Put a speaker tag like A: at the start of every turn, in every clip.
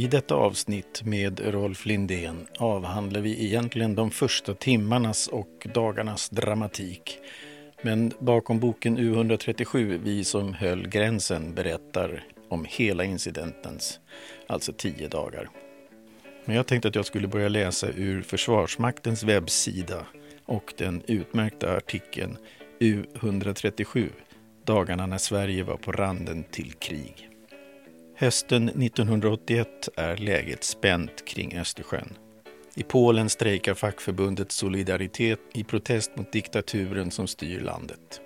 A: I detta avsnitt med Rolf Lindén avhandlar vi egentligen de första timmarnas och dagarnas dramatik. Men bakom boken U137, Vi som höll gränsen, berättar om hela incidentens, alltså tio dagar. Men jag tänkte att jag skulle börja läsa ur Försvarsmaktens webbsida och den utmärkta artikeln U137, dagarna när Sverige var på randen till krig. Hösten 1981 är läget spänt kring Östersjön. I Polen strejkar fackförbundet Solidaritet i protest mot diktaturen som styr landet.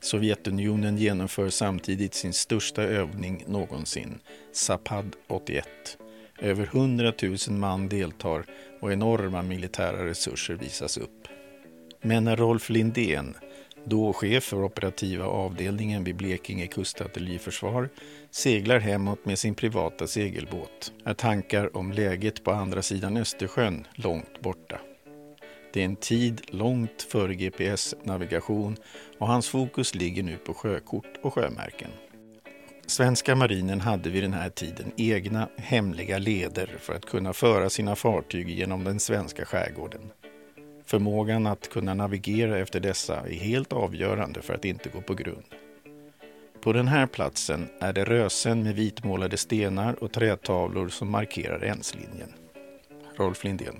A: Sovjetunionen genomför samtidigt sin största övning någonsin, Zapad 81. Över 100 000 man deltar och enorma militära resurser visas upp. Men när Rolf Lindén, då chef för operativa avdelningen vid Blekinge kustartilleriförsvar, seglar hemåt med sin privata segelbåt är tankar om läget på andra sidan Östersjön långt borta. Det är en tid långt före GPS-navigation och hans fokus ligger nu på sjökort och sjömärken. Svenska marinen hade vid den här tiden egna hemliga leder för att kunna föra sina fartyg genom den svenska skärgården. Förmågan att kunna navigera efter dessa är helt avgörande för att inte gå på grund. På den här platsen är det rösen med vitmålade stenar och trätavlor som markerar enslinjen. Rolf Lindén.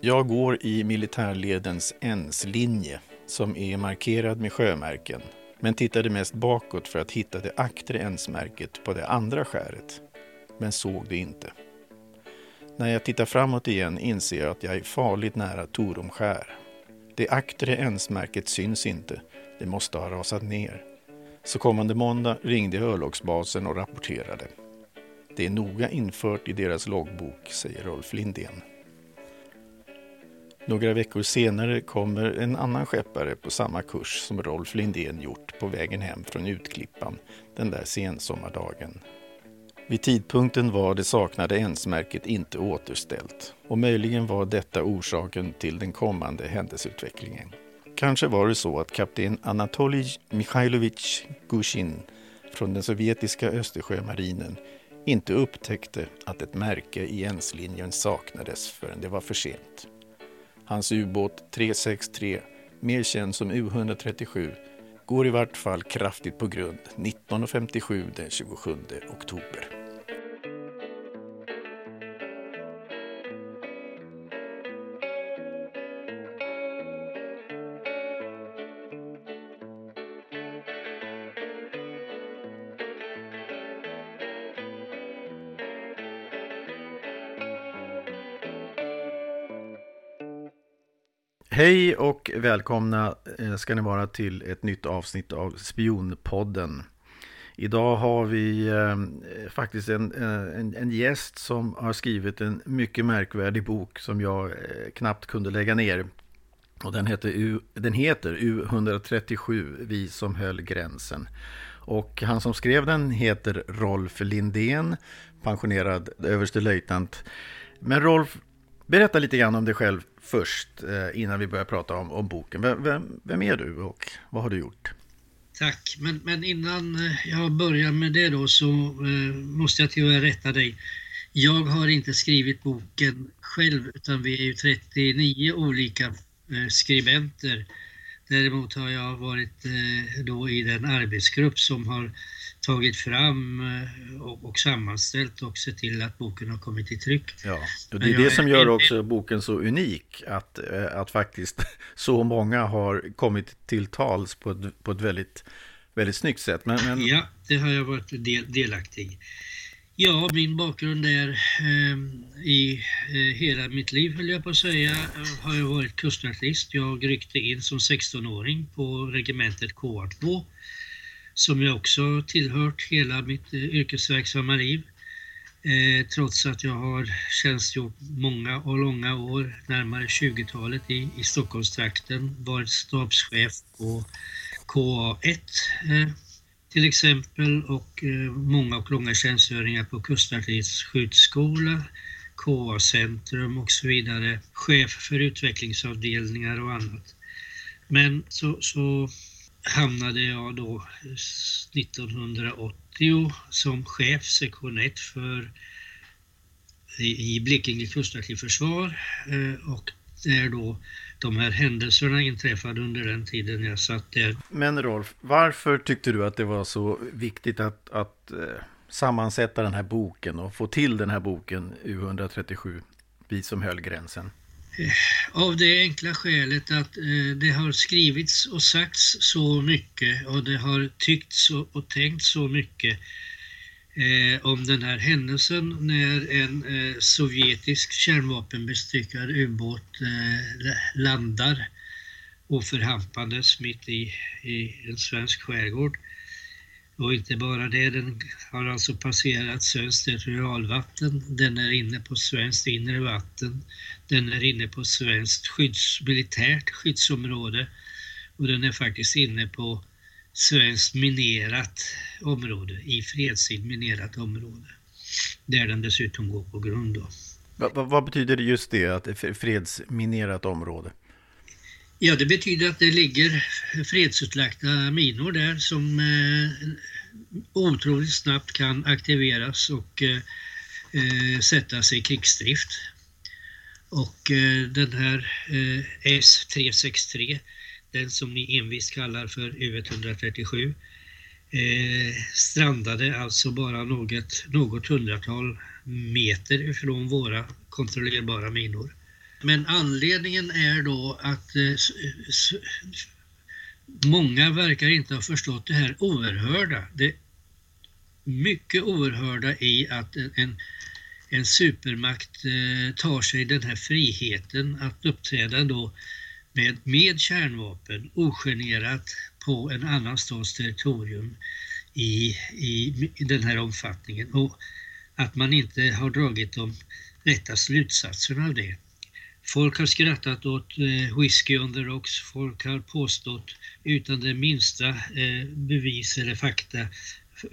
A: Jag går i militärledens enslinje som är markerad med sjömärken men tittade mest bakåt för att hitta det aktre ensmärket på det andra skäret. Men såg det inte. När jag tittar framåt igen inser jag att jag är farligt nära Torumskär. Det aktre ensmärket syns inte. Det måste ha rasat ner. Så kommande måndag ringde jag örlogsbasen och rapporterade. Det är noga infört i deras loggbok, säger Rolf Lindén. Några veckor senare kommer en annan skeppare på samma kurs som Rolf Lindén gjort på vägen hem från Utklippan den där sensommardagen. Vid tidpunkten var det saknade ensmärket inte återställt och möjligen var detta orsaken till den kommande händelseutvecklingen. Kanske var det så att kapten Anatolij Mikhailovich Gushin från den sovjetiska Östersjömarinen inte upptäckte att ett märke i enslinjen saknades förrän det var för sent. Hans ubåt 363, mer känd som U137, går i vart fall kraftigt på grund 19.57 den 27 oktober. Hej och välkomna eh, ska ni vara till ett nytt avsnitt av Spionpodden. Idag har vi eh, faktiskt en, eh, en, en, gäst som har skrivit en mycket märkvärdig bok som jag eh, knappt kunde lägga ner. Och den heter, U, den heter U137, Vi som höll gränsen. Och han som skrev den heter Rolf Lindén, pensionerad överstelöjtnant. Men Rolf, berätta lite grann om dig själv först eh, innan vi börjar prata om, om boken. Vem, vem, vem, är du och vad har du gjort?
B: Tack, men, men innan eh, jag börjar med det då så eh, måste jag tyvärr rätta dig. Jag har inte skrivit boken själv utan vi är ju 39 olika eh, skribenter. Däremot har jag varit eh, då i den arbetsgrupp som har tagit fram eh, och, och sammanställt och sett till att boken har kommit i tryck.
A: Ja, och det är det som gör också boken så unik, att, eh, att faktiskt så många har kommit till tals på ett, på ett väldigt, väldigt snyggt sätt.
B: Men, men... Ja, det har jag varit del, delaktig Ja, min bakgrund är eh, i eh, hela mitt liv höll jag på att säga, eh, har jag varit kustartist. Jag ryckte in som 16-åring på regementet KA2 som jag också tillhört hela mitt eh, yrkesverksamma liv. Eh, trots att jag har tjänstgjort många och långa år, närmare 20-talet i, i Stockholmstrakten, varit stabschef på KA1 eh, till exempel och eh, många och långa tjänstgöringar på Kustartilleriets skjutskola, KA-centrum och så vidare, chef för utvecklingsavdelningar och annat. Men så, så hamnade jag då eh, 1980 som chef sektion 1 för i Blekinge kustartilleriförsvar eh, och där då de här händelserna inträffade under den tiden jag satt där.
A: Men Rolf, varför tyckte du att det var så viktigt att, att eh, sammansätta den här boken och få till den här boken U137, Vi som höll gränsen?
B: Eh, av det enkla skälet att eh, det har skrivits och sagts så mycket och det har tyckts och tänkts så mycket eh, om den här händelsen när en eh, sovjetisk kärnvapenbestyckad ubåt eh, landar oförhampandes mitt i, i en svensk skärgård. Och inte bara det, den har alltså passerat svenskt territorialvatten, den är inne på svenskt inre vatten, den är inne på svenskt skydds, militärt skyddsområde och den är faktiskt inne på svenskt minerat område, i fredstid minerat område. Där den dessutom går på grund. Då.
A: Vad, vad betyder just det, att det är fredsminerat område?
B: Ja, det betyder att det ligger fredsutlagda minor där som eh, otroligt snabbt kan aktiveras och eh, eh sättas i krigsdrift. Och eh, den här eh, S363, den som ni envist kallar för U137, eh, strandade alltså bara något, något hundratal meter ifrån våra kontrollerbara minor. Men anledningen är då att eh, många verkar inte ha förstått det här oerhörda. Det mycket oerhörda i att en, en supermakt eh, tar sig den här friheten att uppträda då med, med kärnvapen ogenerat på en annan stats territorium i, i, i den här omfattningen och att man inte har dragit de rätta slutsatserna av det. Folk har skrattat åt eh, Whiskey on the Rocks. Folk har påstått utan det minsta eh, bevis eller fakta,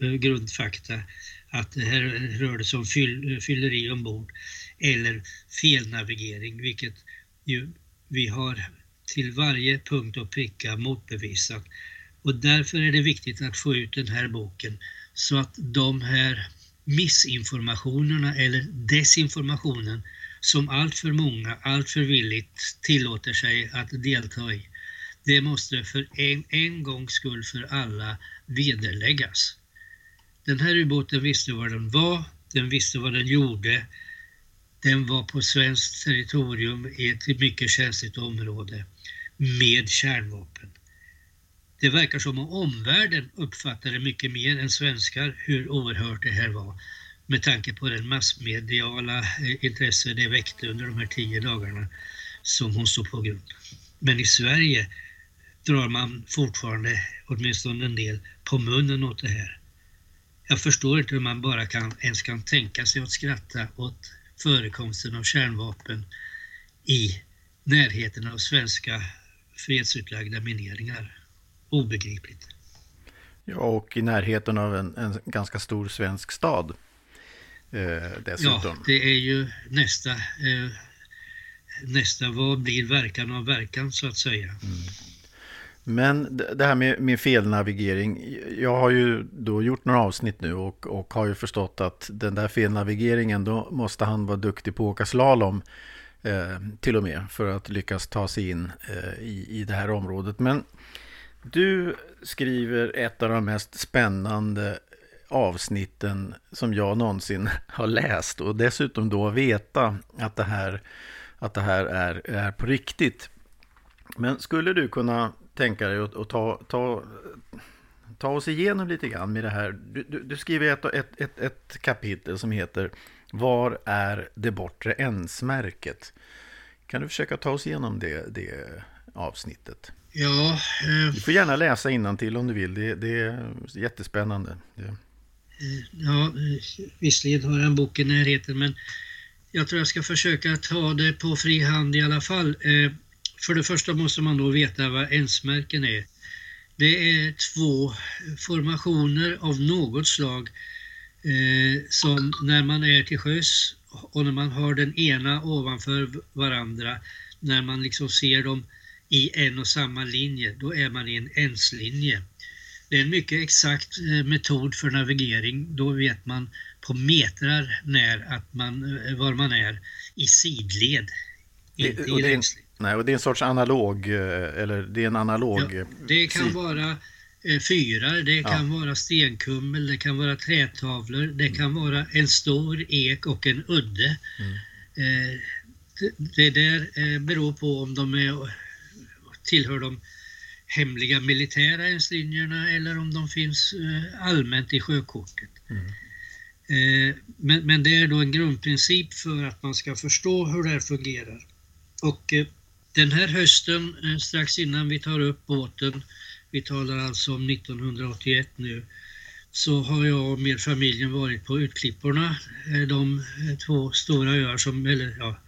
B: eh, grundfakta att det här rörde sig om fyll, fylleri ombord eller felnavigering, vilket ju vi har till varje punkt och pricka motbevisat. Och därför är det viktigt att få ut den här boken så att de här missinformationerna eller desinformationen som allt för många allt för villigt tillåter sig att delta i. Det måste för en, en gångs skull för alla vederläggas. Den här ubåten visste var den var, den visste vad den gjorde. Den var på svenskt territorium i ett mycket känsligt område med kärnvapen. Det verkar som om omvärlden uppfattade mycket mer än svenskar hur oerhört det här var med tanke på den massmediala eh, intresse det väckte under de här tio dagarna som hon stod på grund. Men i Sverige drar man fortfarande, åtminstone en del, på munnen åt det här. Jag förstår inte hur man bara kan, ens kan tänka sig att skratta åt förekomsten av kärnvapen i närheten av svenska fredsutlagda mineringar. Obegripligt.
A: Ja, och i närheten av en, en ganska stor svensk stad.
B: Eh, dessutom. Ja, det är ju nästa, eh, nästa, vad blir verkan av verkan så att säga. Mm.
A: Men det här med, med felnavigering, jag har ju då gjort några avsnitt nu och, och har ju förstått att den där felnavigeringen, då måste han vara duktig på att åka slalom eh, till och med för att lyckas ta sig in eh, i, i det här området. Men du skriver ett av de mest spännande avsnitten som jag någonsin har läst och dessutom då veta att det här, att det här är, är på riktigt. Men skulle du kunna tänka dig att, att ta, ta, ta oss igenom lite grann med det här? Du, du, du skriver ett, ett, ett, ett kapitel som heter var är det bortre ensmärket? Kan du försöka ta oss igenom det, det avsnittet?
B: Ja.
A: Eh... Du får gärna läsa till om du vill. Det, det är jättespännande. Det...
B: Eh, ja, visserligen har jag en bok i närheten men jag tror jag ska försöka ta det på fri hand i alla fall. Eh, för det första måste man då veta vad ensmärken är. Det är två formationer av något slag som när man är till sjöss och när man har den ena ovanför varandra, när man liksom ser dem i en och samma linje, då är man i en enslinje. Det är en mycket exakt eh, metod för navigering. Då vet man på metrar när att man, var man är i sidled.
A: Inte det, i längsligt. Nej, och det är en sorts analog, eller det är en analog... Ja,
B: det kan vara fyrar, det kan ja. vara stenkummel, det kan vara trätavlor, det mm. kan vara en stor ek och en udde. Mm. Det där beror på om de är, tillhör de hemliga militära enslinjerna eller om de finns eh, allmänt i sjökortet. Mm. Eh, men, men det är då en grundprincip för att man ska förstå hur det här fungerar. Och eh, den här hösten, strax innan vi tar upp båten, vi talar alltså om 1981 nu, så har jag med familjen varit på Utklipporna, eh, de eh, två stora öar som, eller ja,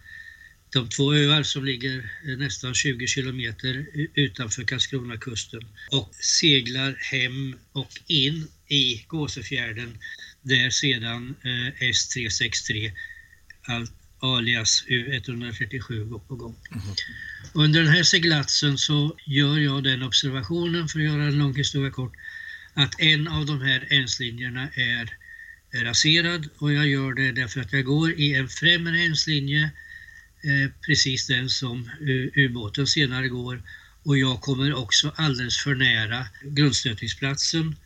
B: de två öar som ligger eh, nästan 20 kilometer utanför Karlskronakusten och seglar hem och in i Gåsefjärden där sedan S363 alias U137 går på gång. Mm. Under den här seglatsen så gör jag den observationen, för att göra en lång historia kort, att en av de här enslinjerna är raserad och jag gör det därför att jag går i en främre enslinje Eh, precis den som ubåten senare går och jag kommer också alldeles för nära grundstötningsplatsen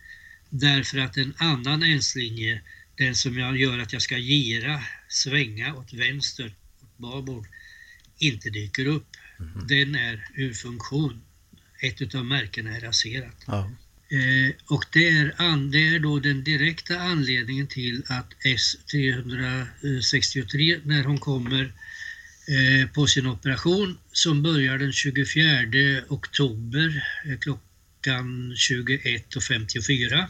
B: därför att en annan enslinje, den som jag gör att jag ska gira, svänga åt vänster, åt babord, inte dyker upp. Mm. Den är ur funktion. Ett av märkena är raserat. Ja. Eh, och det är, an, det är då den direkta anledningen till att S363 när hon kommer Eh, på sin operation som börjar den 24 oktober eh, klockan 21.54.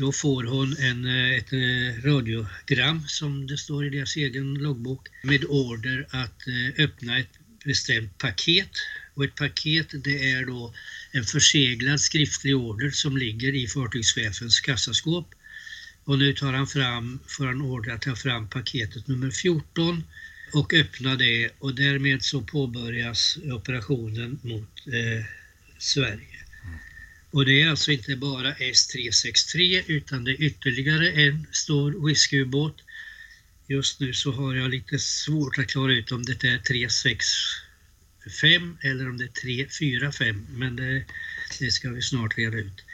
B: Då får hon en, eh, ett eh, radiogram som det står i deras egen loggbok med order att eh, öppna ett bestämt paket. Och ett paket det är då en förseglad skriftlig order som ligger i fartygschefens kassaskåp. Och nu tar han fram, får han order att ta fram paketet nummer 14 och öppna det och därmed så påbörjas operationen mot eh, Sverige. Och det är alltså inte bara S363 utan det är ytterligare en stor whiskyubåt. Just nu så har jag lite svårt att klara ut om det är 365 eller om det är 345 men det, det ska vi snart reda ut.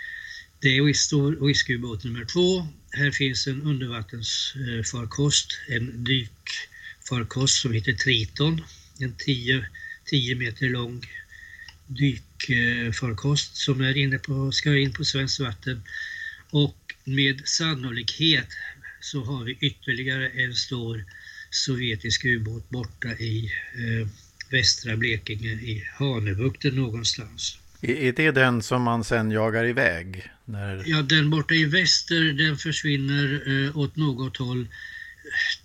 B: Det är stor whiskyubåt nummer två. Här finns en undervattensfarkost, en dykfarkost som heter Triton. En 10 meter lång dykfarkost som är inne på, ska in på svenskt vatten. Och med sannolikhet så har vi ytterligare en stor sovjetisk ubåt borta i eh, västra Blekinge i Hanöbukten någonstans.
A: Är det den som man sen jagar iväg? När...
B: Ja, den borta i väster den försvinner eh, åt något håll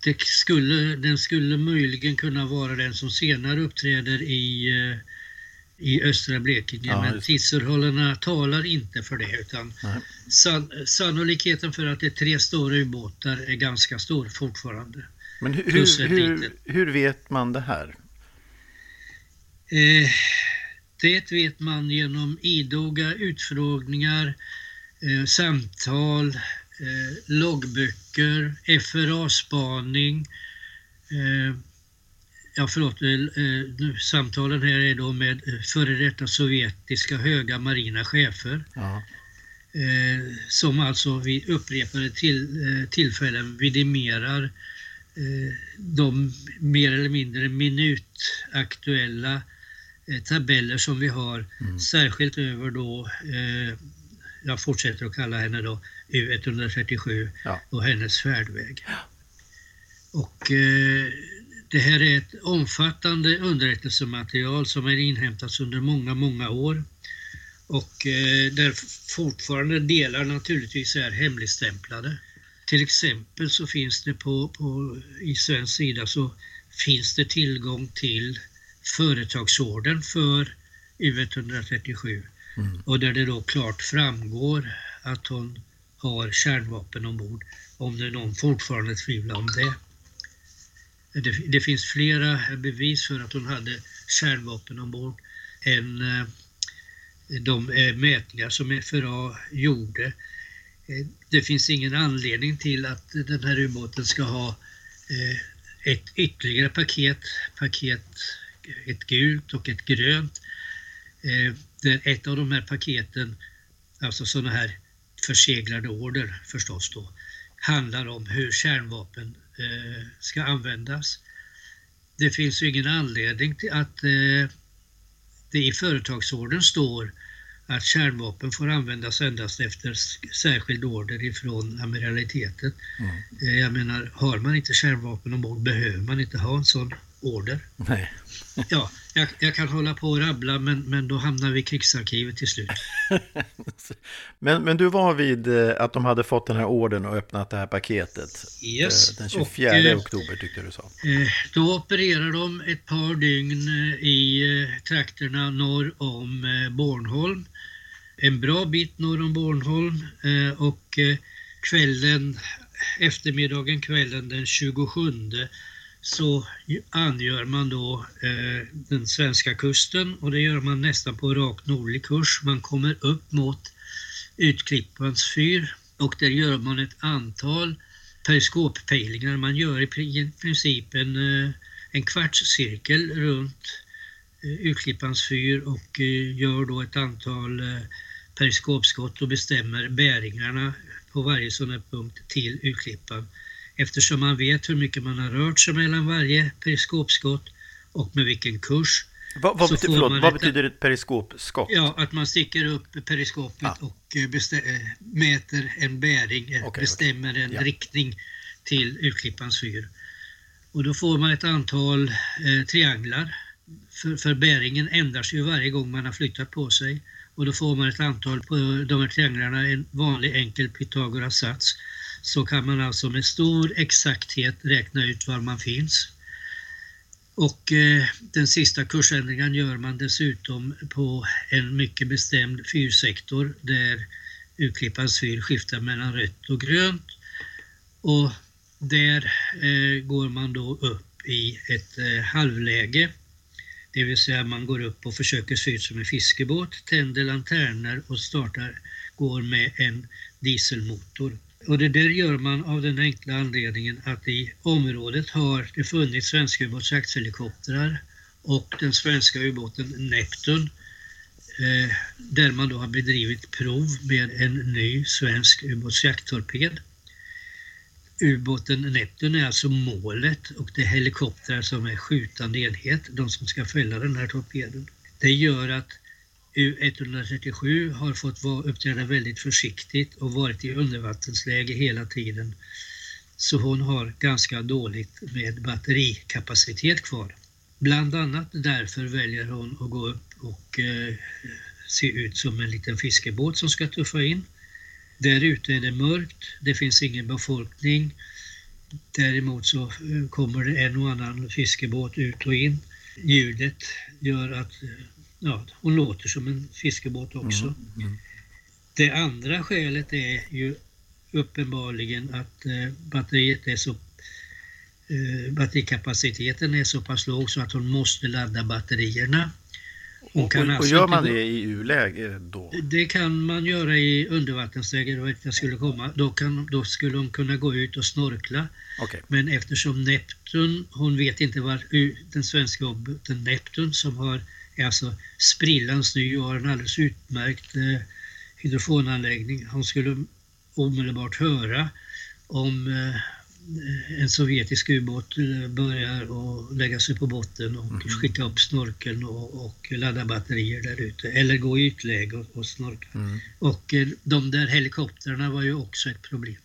B: det skulle, den skulle möjligen kunna vara den som senare uppträder i, eh, i östra Blekinge. Ja, men tidsförhållandena talar inte för det utan san, sannolikheten för att det är tre stora ubåtar är ganska stor fortfarande.
A: Men hur, hur, hur, hur vet man det här?
B: Eh, det vet man genom idoga utfrågningar, eh, samtal, eh, loggböcker, FRA-spaning. Eh, ja, förlåt, eh, nu, samtalen här är då med eh, före detta sovjetiska höga marina chefer. Ja. Eh, som alltså vid upprepade till, eh, tillfällen vidimerar de mer eller mindre minutaktuella tabeller som vi har, mm. särskilt över då, jag fortsätter att kalla henne då, U137 ja. och hennes färdväg. Och eh, det här är ett omfattande underrättelsematerial som är inhämtats under många, många år och eh, där fortfarande delar naturligtvis är hemligstämplade. Till exempel så finns det på, på, i svensk sida så finns det tillgång till företagsorden för U137 mm. och där det då klart framgår att hon har kärnvapen ombord, om det är någon fortfarande tvivlar om det det. Det finns flera bevis för att hon hade kärnvapen ombord än eh, de eh, mätningar som FRA gjorde eh, det finns ingen anledning till att den här ubåten ska ha ett ytterligare paket, paket ett gult och ett grönt. Där ett av de här paketen, alltså sådana här förseglade order förstås då, handlar om hur kärnvapen ska användas. Det finns ju ingen anledning till att det i företagsordern står att kärnvapen får användas endast efter särskild order ifrån amiraliteten. Mm. Eh, jag menar, har man inte kärnvapen ombord behöver man inte ha en sån order.
A: Nej.
B: ja, jag, jag, kan hålla på och rabbla men, men då hamnar vi i krigsarkivet till slut.
A: men, men du var vid eh, att de hade fått den här orden och öppnat det här paketet.
B: Yes.
A: Eh, den 24 och, eh, oktober tyckte du sa.
B: Då opererar de ett par dygn i trakterna norr om Bornholm. En bra bit norr om Bornholm och kvällen, eftermiddagen, kvällen den 27 så angör man då eh, den svenska kusten och det gör man nästan på rak nordlig kurs. Man kommer upp mot Utklippans fyr och där gör man ett antal periskoppejlingar. Man gör i princip en, eh, en kvartscirkel runt eh, Utklippans fyr och eh, gör då ett antal eh, periskopskott och bestämmer bäringarna på varje sån här punkt till Utklippan eftersom man vet hur mycket man har rört sig mellan varje periskopskott och med vilken kurs.
A: Va, vad, bety förlåt, vad betyder ett periskopskott?
B: Ja, att man sticker upp periskopet ah. och eh, eh, mäter en bäring, eh, okay, bestämmer okay. en ja. riktning till Utklippans fyr. Och då får man ett antal eh, trianglar. För, för bäringen ändras ju varje gång man har flyttat på sig. Och då får man ett antal på de här trianglarna, en vanlig enkel Pythagoras sats så kan man alltså med stor exakthet räkna ut var man finns. Och eh, den sista kursändringen gör man dessutom på en mycket bestämd fyrsektor där Urklippans fyr skiftar mellan rött och grönt. Och där eh, går man då upp i ett eh, halvläge. Det vill säga man går upp och försöker se ut som en fiskebåt, tänder lanterner och startar, går med en dieselmotor. Och det där gör man av den enkla anledningen att i området har det funnits svenska ubåtsjaktshelikoptrar och den svenska ubåten Neptun eh, där man då har bedrivit prov med en ny svensk ubåtsjakttorped. Ubåten Neptun är alltså målet och det är helikoptrar som är skjutande enhet, de som ska fälla den här torpeden. Det gör att U137 har fått uppträda väldigt försiktigt och varit i undervattensläge hela tiden. Så hon har ganska dåligt med batterikapacitet kvar. Bland annat därför väljer hon att gå upp och eh, se ut som en liten fiskebåt som ska tuffa in. Där ute är det mörkt, det finns ingen befolkning. Däremot så eh, kommer det en och annan fiskebåt ut och in. Ljudet gör att eh, ja, hon låter som en fiskebåt också. Mm, mm. Det andra skälet är ju uppenbarligen att eh, batteriet är så eh, batterikapaciteten är så pass låg så att hon måste ladda batterierna.
A: Hon och, och, och alltså gör man det i U-läge då?
B: Det kan man göra i undervattensläge, då, jag skulle komma. Då, kan, då skulle hon kunna gå ut och snorkla.
A: Okay.
B: Men eftersom Neptun, hon vet inte var den svenska ubåten Neptun som har alltså sprillans ny och har en alldeles utmärkt eh, hydrofonanläggning. Han skulle omedelbart höra om eh, en sovjetisk ubåt eh, börjar att lägga sig på botten och mm. skicka upp snorkeln och, och ladda batterier där ute. Eller gå i ytläge och, och snorka. Mm. Och eh, de där helikoptrarna var ju också ett problem.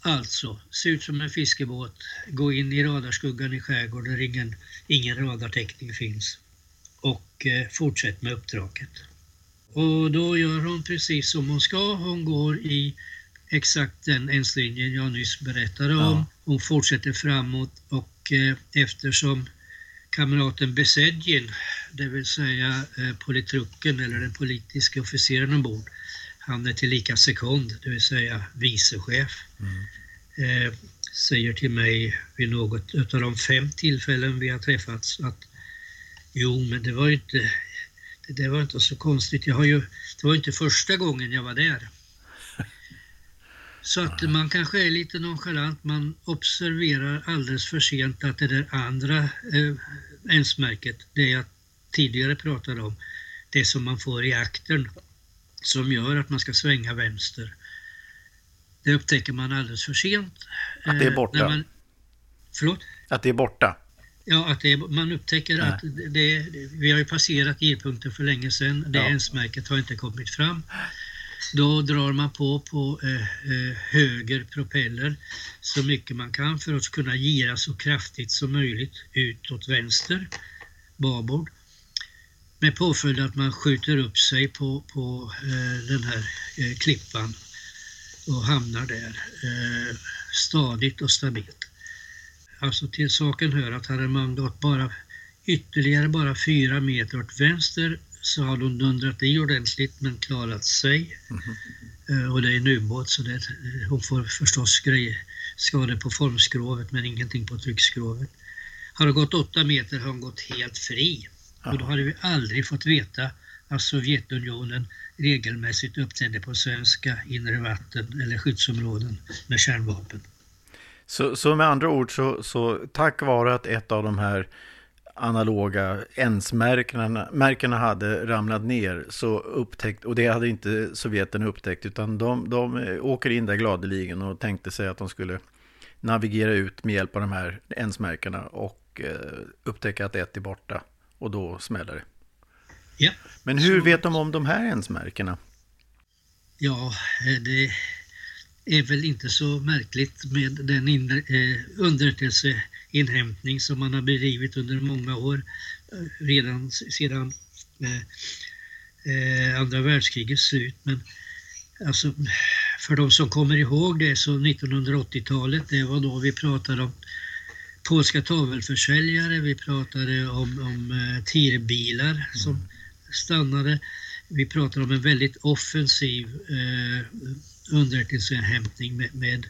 B: Alltså, se ut som en fiskebåt, gå in i radarskuggan i skärgården där ingen, ingen radartäckning finns och eh, fortsätt med uppdraget. Och då gör hon precis som hon ska. Hon går i exakt den enslinjen jag nyss berättade om. Ja. Hon fortsätter framåt och eh, eftersom kamraten Besedjin, det vill säga eh, politrucken eller den politiska officeren ombord, han är tillika sekond, det vill säga vicechef, mm. eh, säger till mig vid något av de fem tillfällen vi har träffats att Jo, men det var inte, det var inte så konstigt. Jag har ju, det var inte första gången jag var där. Så att man kanske är lite nonchalant, man observerar alldeles för sent att det där andra eh, ensmärket, det jag tidigare pratade om, det som man får i aktern som gör att man ska svänga vänster. Det upptäcker man alldeles för sent.
A: Att det är borta?
B: Eh, man, förlåt?
A: Att det är borta?
B: Ja, att är, man upptäcker Nej. att det, vi har ju passerat G-punkten för länge sedan. Det ja. ensmärket har inte kommit fram. Då drar man på på eh, eh, höger propeller så mycket man kan för att kunna gira så kraftigt som möjligt utåt vänster, babord. Med påföljd att man skjuter upp sig på, på eh, den här eh, klippan och hamnar där eh, stadigt och stabilt. Alltså till saken hör att hade man gått bara ytterligare bara fyra meter åt vänster så har de dundrat i ordentligt men klarat sig. Mm -hmm. Och det är en ubåt så det, hon får förstås grejer, skador på formskrovet men ingenting på tryckskrovet. Har det gått åtta meter har hon gått helt fri. Ja. Och då hade vi aldrig fått veta att Sovjetunionen regelmässigt uppträdde på svenska inre vatten eller skyddsområden med kärnvapen.
A: Så, så med andra ord, så, så tack vare att ett av de här analoga ens-märkena hade ramlat ner så upptäckt, och det hade inte Sovjeten upptäckt, utan de, de åker in där gladeligen och tänkte sig att de skulle navigera ut med hjälp av de här ens-märkena och eh, upptäcka att ett är borta och då smäller det.
B: Ja.
A: Men hur så... vet de om de här ens-märkena?
B: Ja, det är väl inte så märkligt med den inre, eh, underrättelseinhämtning som man har bedrivit under många år, eh, redan sedan eh, eh, andra världskrigets slut. Men alltså, för de som kommer ihåg det så 1980-talet, det var då vi pratade om polska tavelförsäljare, vi pratade om, om eh, tirbilar som stannade. Vi pratade om en väldigt offensiv eh, underrättelseinhämtning med, med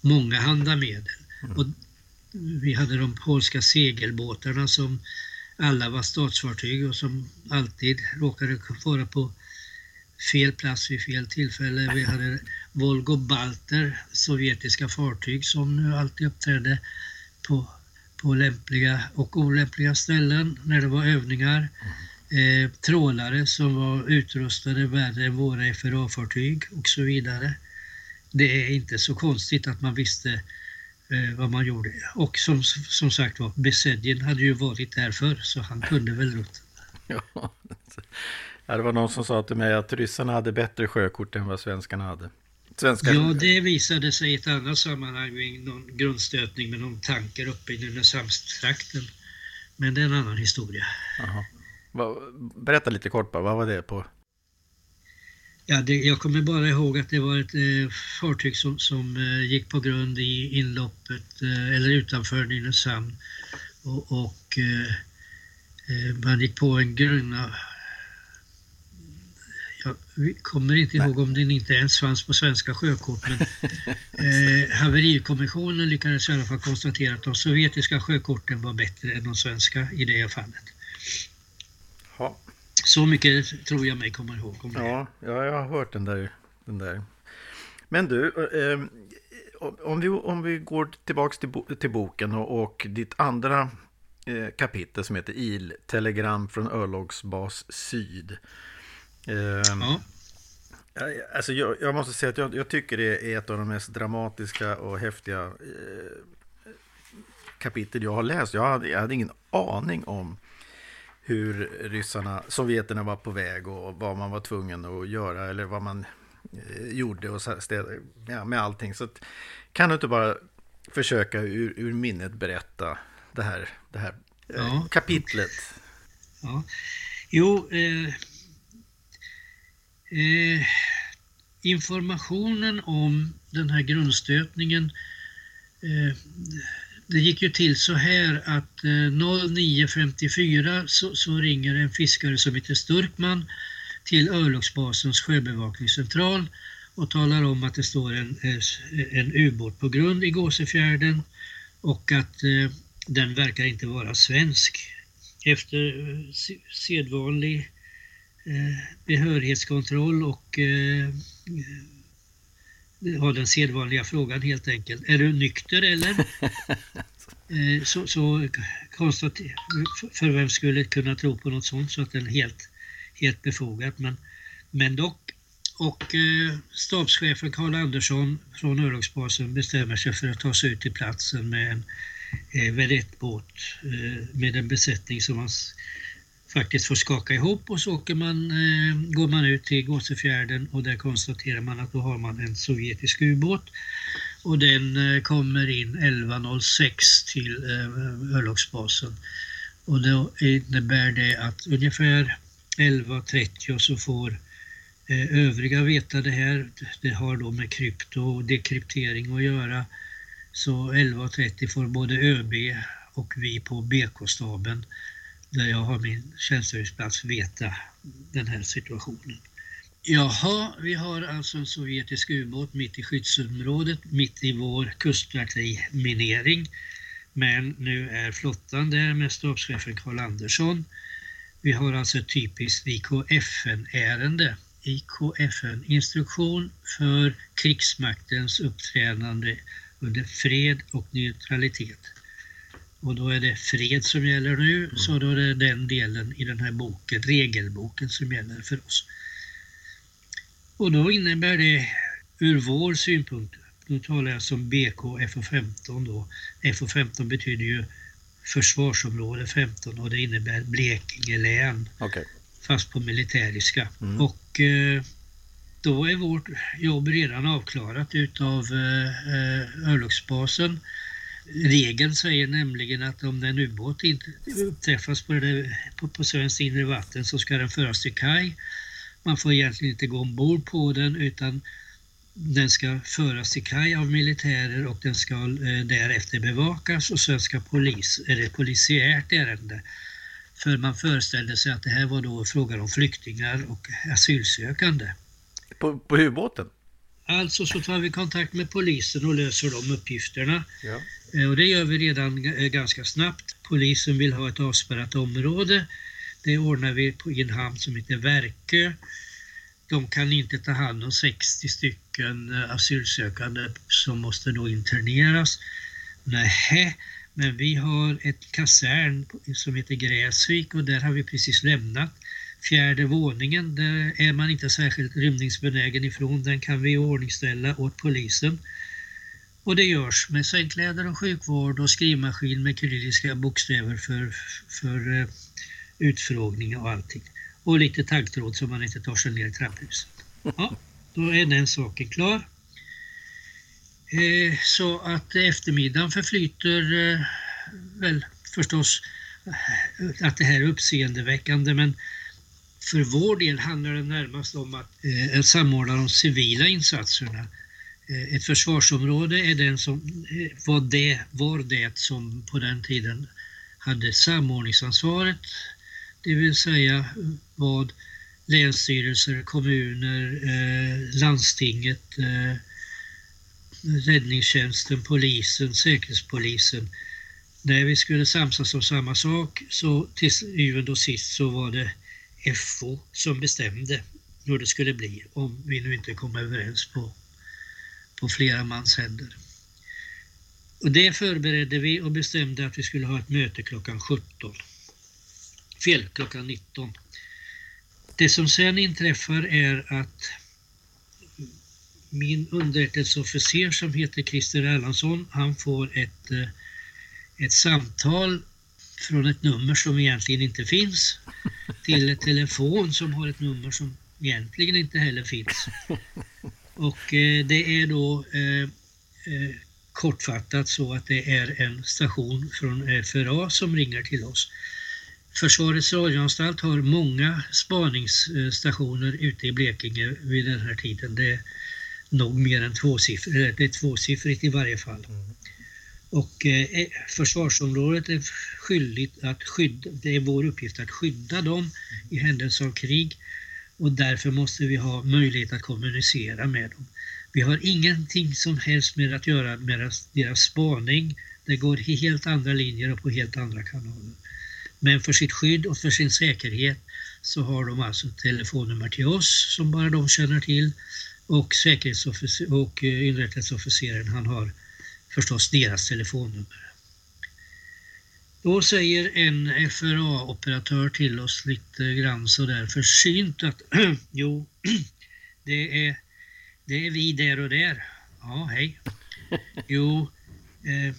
B: många handa medel. Mm. Och vi hade de polska segelbåtarna som alla var statsfartyg och som alltid råkade vara på fel plats vid fel tillfälle. Vi hade Volgo Balter, sovjetiska fartyg som nu alltid uppträdde på, på lämpliga och olämpliga ställen när det var övningar. Eh, trålare som var utrustade värre än våra FRA-fartyg och så vidare. Det är inte så konstigt att man visste eh, vad man gjorde. Och som, som sagt var, Besedjen hade ju varit där förr så han kunde väl rutten.
A: Ja, det var någon som sa till mig att ryssarna hade bättre sjökort än vad svenskarna hade. Svenska...
B: Ja, det visade sig i ett annat sammanhang vid någon grundstötning med någon tanker uppe i Nynäshamnstrakten. Men det är en annan historia.
A: Aha. Berätta lite kort bara, vad var det på?
B: Ja, det, jag kommer bara ihåg att det var ett eh, fartyg som, som eh, gick på grund i inloppet eh, eller utanför Nynäshamn. Och, och eh, eh, man gick på en grunna jag kommer inte ihåg om den inte ens fanns på svenska sjökort men eh, haverikommissionen lyckades i alla fall konstatera att de sovjetiska sjökorten var bättre än de svenska i det fallet. Så mycket tror jag mig komma ihåg om det.
A: Ja, ja jag har hört den där. Den där. Men du, eh, om, vi, om vi går tillbaks till, bo, till boken och, och ditt andra eh, kapitel som heter Il-telegram från örlogsbas Syd. Eh, ja. Alltså jag, jag, måste säga att jag, jag, tycker det är ett av de mest dramatiska och häftiga eh, kapitel jag har läst. Jag hade, jag hade ingen aning om hur ryssarna, sovjeterna var på väg och vad man var tvungen att göra eller vad man eh, gjorde och städ, ja, med allting. Så att, kan du inte bara försöka ur, ur minnet berätta det här, det här eh, ja. kapitlet?
B: Ja. Jo, eh, eh, informationen om den här grundstötningen eh, det gick ju till så här att eh, 09.54 så, så, ringer en fiskare som heter Sturkman till örlogsbasens sjöbevakningscentral och talar om att det står en, eh, en ubåt på grund i Gåsefjärden och att eh, den verkar inte vara svensk. Efter eh, sedvanlig eh, behörighetskontroll och eh, ha den sedvanliga frågan helt enkelt. Är du nykter eller? Eh, så, så konstigt, för vem skulle kunna tro på något sånt så att den är helt, helt befogat. Men, men dock. Och eh, stabschefen Karl Andersson från örlogsbasen bestämmer sig för att ta sig ut till platsen med en eh, vedettbåt eh, med en besättning som man faktiskt får skaka ihop och så åker man, eh, går man ut till Gåsefjärden och där konstaterar man att då har man en sovjetisk ubåt och den eh, kommer in 11.06 till eh, örlogsbasen. Och då innebär det att ungefär 11.30 så får eh, övriga veta det här. Det har då med krypto och dekryptering att göra. Så 11.30 får både ÖB och vi på BK-staben där jag har min tjänstgöringsplats veta den här situationen. Jaha, vi har alltså en sovjetisk ubåt mitt i skyddsområdet, mitt i vår kustartilleriminering. Men nu är flottan där med stabschefen Karl Andersson. Vi har alltså ett typiskt IKFN-ärende. IKFN, instruktion för krigsmaktens uppträdande under fred och neutralitet. Och då är det fred som gäller nu, mm. så då är det den delen i den här boken, regelboken som gäller för oss. Och då innebär det ur vår synpunkt, då talar jag som BK FO15 då. FO15 betyder ju försvarsområde 15 och det innebär Blekinge län.
A: Okay.
B: Fast på militäriska. Mm. Och eh, då är vårt jobb redan avklarat utav eh, örlogsbasen. Regeln säger nämligen att om en ubåt inte uppträffas på, det, på, på svenskt inre vatten så ska den föras till kaj man får egentligen inte gå ombord på den utan den ska föras till kaj av militärer och den ska eh, därefter bevakas och sen ska polis, är det polisiärt ärende. För man föreställde sig att det här var då frågan om flyktingar och asylsökande.
A: På, på ubåten?
B: Alltså så tar vi kontakt med polisen och löser de uppgifterna. Ja. Eh, och det gör vi redan eh, ganska snabbt. Polisen vill ha ett avspärrat område det ordnar vi i en hamn som heter Verkö. De kan inte ta hand om 60 stycken eh, asylsökande som måste då interneras. Nej, men vi har ett kasern som heter Gräsvik och där har vi precis lämnat. Fjärde våningen, där är man inte särskilt rymningsbenägen ifrån. Den kan vi ordningställa åt polisen. Och det görs med sängkläder och sjukvård och skrivmaskin med kyrilliska bokstäver för, för eh, utfrågning och allting. Och lite taggtråd så man inte tar sig ner i trapphuset. Ja, då är den saken klar. Eh, så att eftermiddagen förflyter eh, väl förstås eh, att det här är uppseendeväckande men för vår del handlar det närmast om att eh, samordna de civila insatserna. Eh, ett försvarsområde är den som, eh, var, det, var det som på den tiden hade samordningsansvaret det vill säga eh, vad länsstyrelser, kommuner, eh, landstinget, eh, räddningstjänsten, polisen, säkerhetspolisen. När vi skulle samsas om samma sak så till syvende och sist så var det FO som bestämde hur det skulle bli om vi nu inte kom överens på, på flera mans händer. Och det förberedde vi och bestämde att vi skulle ha ett möte klockan 17 fel klockan 19. Det som sen inträffar är att min underrättelseofficer som heter Christer Erlandsson, han får ett, eh, ett samtal från ett nummer som egentligen inte finns till ett telefon som har ett nummer som egentligen inte heller finns. Och eh, det är då eh, eh, kortfattat så att det är en station från FRA som ringer till oss. Försvarets radioanstalt har många spaningsstationer ute i Blekinge vid den här tiden. Det är nog mer än tvåsiffrigt, det är tvåsiffrigt i varje fall. Mm. Och eh, eh, försvarsområdet är skyldigt att skydda, det är vår uppgift att skydda dem i händelse av krig och därför måste vi ha möjlighet att kommunicera med dem. Vi har ingenting som helst med att göra med deras, deras spaning. Det går i helt andra linjer och på helt andra kanaler. Men för sitt skydd och för sin säkerhet så har de alltså telefonnummer till oss som bara de känner till. och säkerhetsofficer och eh, han har förstås deras telefonnummer. Då säger en FRA-operatör till oss lite grann sådär försynt att jo, det är, det är vi där och där. Ja, hej. Jo, eh,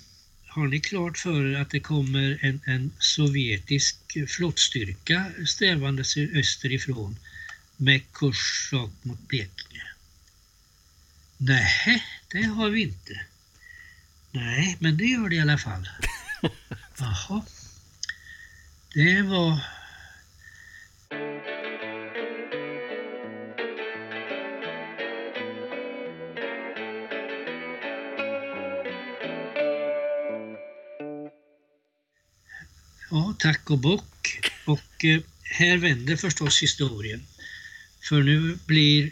B: har ni klart för er att det kommer en, en sovjetisk flottstyrka strävandes österifrån med kurs rakt mot Blekinge? Nej, det har vi inte. Nej, men det gör det i alla fall. Jaha. Det var... Ja, tack och bock. Och eh, här vänder förstås historien. För nu blir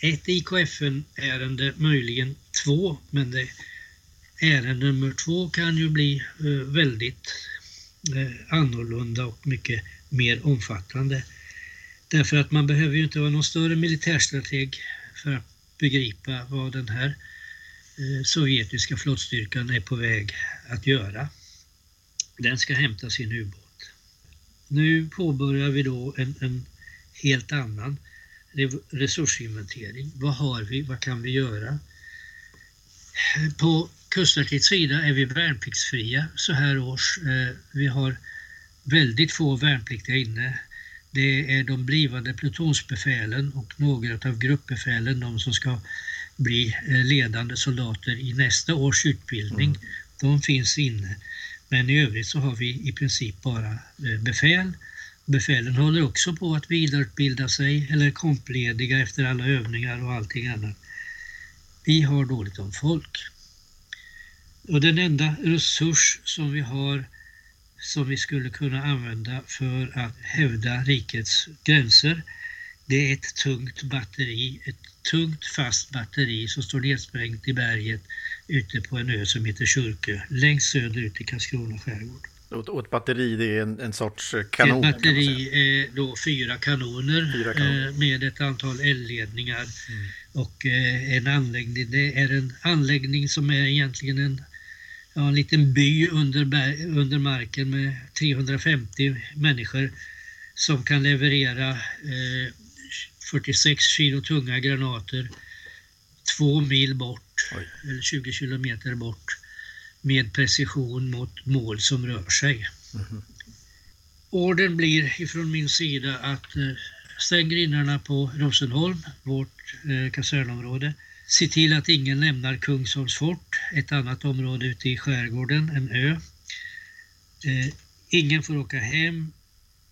B: ett IKFN-ärende möjligen två, men det ärende nummer två kan ju bli eh, väldigt eh, annorlunda och mycket mer omfattande. Därför att man behöver ju inte vara någon större militärstrateg för att begripa vad den här eh, sovjetiska flottstyrkan är på väg att göra. Den ska hämta sin ubåt. Nu påbörjar vi då en, en helt annan resursinventering. Vad har vi? Vad kan vi göra? På Kustartilleriets sida är vi värnpliktsfria så här års. Eh, vi har väldigt få värnpliktiga inne. Det är de blivande plutonsbefälen och några av gruppbefälen, de som ska bli eh, ledande soldater i nästa års utbildning. Mm. De finns inne. Men i övrigt så har vi i princip bara eh, befäl. Befälen håller också på att vidareutbilda sig eller komplediga efter alla övningar och allting annat. Vi har dåligt om folk. Och den enda resurs som vi har som vi skulle kunna använda för att hävda rikets gränser det är ett tungt batteri, ett tungt fast batteri som står nedsprängt i berget ute på en ö som heter Kyrkö, längst söderut i Karlskrona skärgård.
A: Och ett batteri det är en, en sorts kanon?
B: Ett batteri är då fyra kanoner, fyra kanoner. Eh, med ett antal eldledningar mm. och eh, en anläggning. Det är en anläggning som är egentligen en ja, en liten by under, under marken med 350 människor som kan leverera eh, 46 kilo tunga granater två mil bort, Oj. eller 20 kilometer bort med precision mot mål som rör sig. Mm. Orden blir ifrån min sida att eh, stäng grindarna på Rosenholm, vårt eh, kasernområde. Se till att ingen lämnar Kungsholms fort, ett annat område ute i skärgården, en ö. Eh, ingen får åka hem.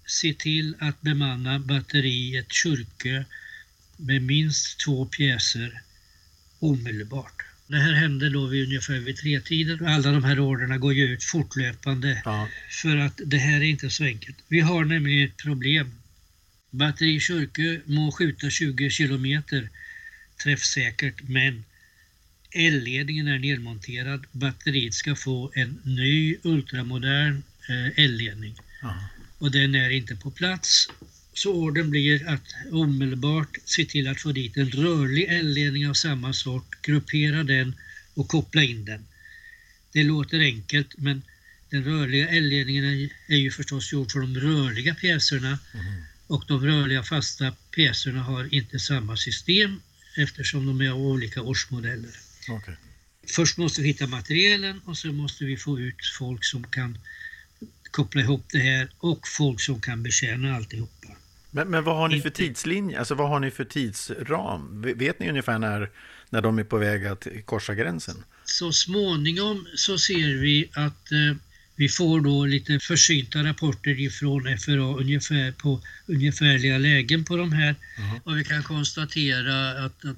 B: Se till att bemanna batteriet Kyrkö med minst två pjäser omedelbart. Det här hände då vid ungefär vid tre tiden. Alla de här orderna går ju ut fortlöpande ja. för att det här är inte så enkelt. Vi har nämligen ett problem. Batteri Kyrkö må skjuta 20 kilometer träffsäkert men elledningen är nedmonterad. Batteriet ska få en ny ultramodern eh, elledning. Och den är inte på plats. Så orden blir att omedelbart se till att få dit en rörlig elledning av samma sort, gruppera den och koppla in den. Det låter enkelt men den rörliga elledningen är ju förstås gjord för de rörliga pjäserna mm. och de rörliga fasta pjäserna har inte samma system eftersom de är av olika årsmodeller. Okay. Först måste vi hitta materialen och så måste vi få ut folk som kan koppla ihop det här och folk som kan betjäna alltihopa.
A: Men, men vad har ni för tidslinje? Alltså vad har ni för tidsram? Vet ni ungefär när, när de är på väg att korsa gränsen?
B: Så småningom så ser vi att eh, vi får då lite försynta rapporter ifrån FRA ungefär på ungefärliga lägen på de här. Mm. Och vi kan konstatera att, att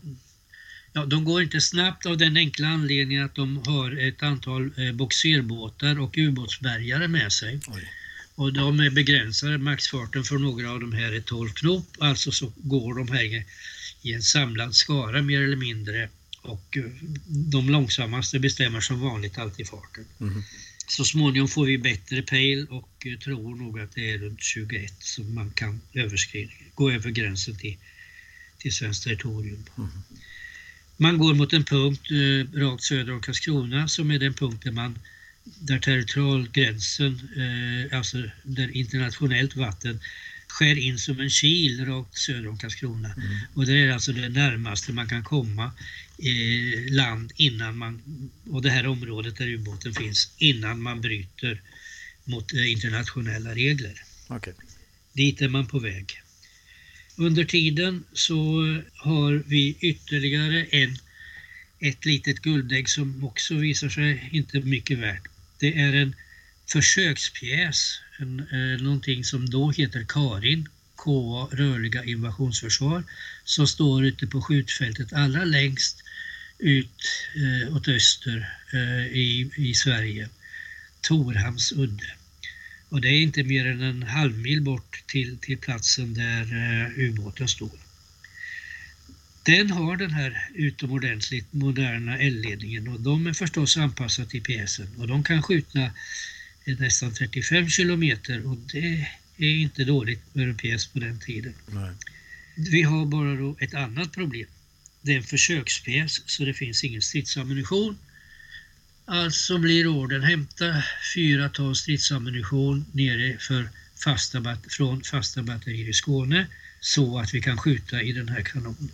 B: ja, de går inte snabbt av den enkla anledningen att de har ett antal eh, boxerbåtar och ubåtsbärgare med sig. Oj. Och de är begränsade, maxfarten för några av de här är 12 knop, alltså så går de här i en samlad skara mer eller mindre och eh, de långsammaste bestämmer som vanligt alltid farten. Mm. Så småningom får vi bättre pejl och eh, tror nog att det är runt 21 som man kan överskrida, gå över gränsen till, till svenskt territorium. Mm. Man går mot en punkt eh, rakt söder om Karlskrona som är den punkt där man där territorialgränsen, eh, alltså där internationellt vatten skär in som en kil rakt söder om Karlskrona. Mm. Och det är alltså det närmaste man kan komma eh, land innan man, och det här området där ubåten finns, innan man bryter mot eh, internationella regler.
A: Okay.
B: Dit är man på väg. Under tiden så har vi ytterligare en, ett litet guldägg som också visar sig inte mycket värt. Det är en försökspjäs, en, eh, någonting som då heter Karin, KA Rörliga invasionsförsvar, som står ute på skjutfältet allra längst ut eh, åt öster eh, i, i Sverige, Torhamns udde. Och det är inte mer än en halv mil bort till, till platsen där eh, ubåten står. Den har den här utomordentligt moderna eldledningen och de är förstås anpassade till pjäsen och de kan skjuta nästan 35 kilometer och det är inte dåligt för en pjäs på den tiden.
A: Nej.
B: Vi har bara då ett annat problem. Det är en försökspjäs så det finns ingen stridsammunition. Alltså blir orden hämta fyra ton stridsammunition nere för fasta från fasta batterier i Skåne så att vi kan skjuta i den här kanonen.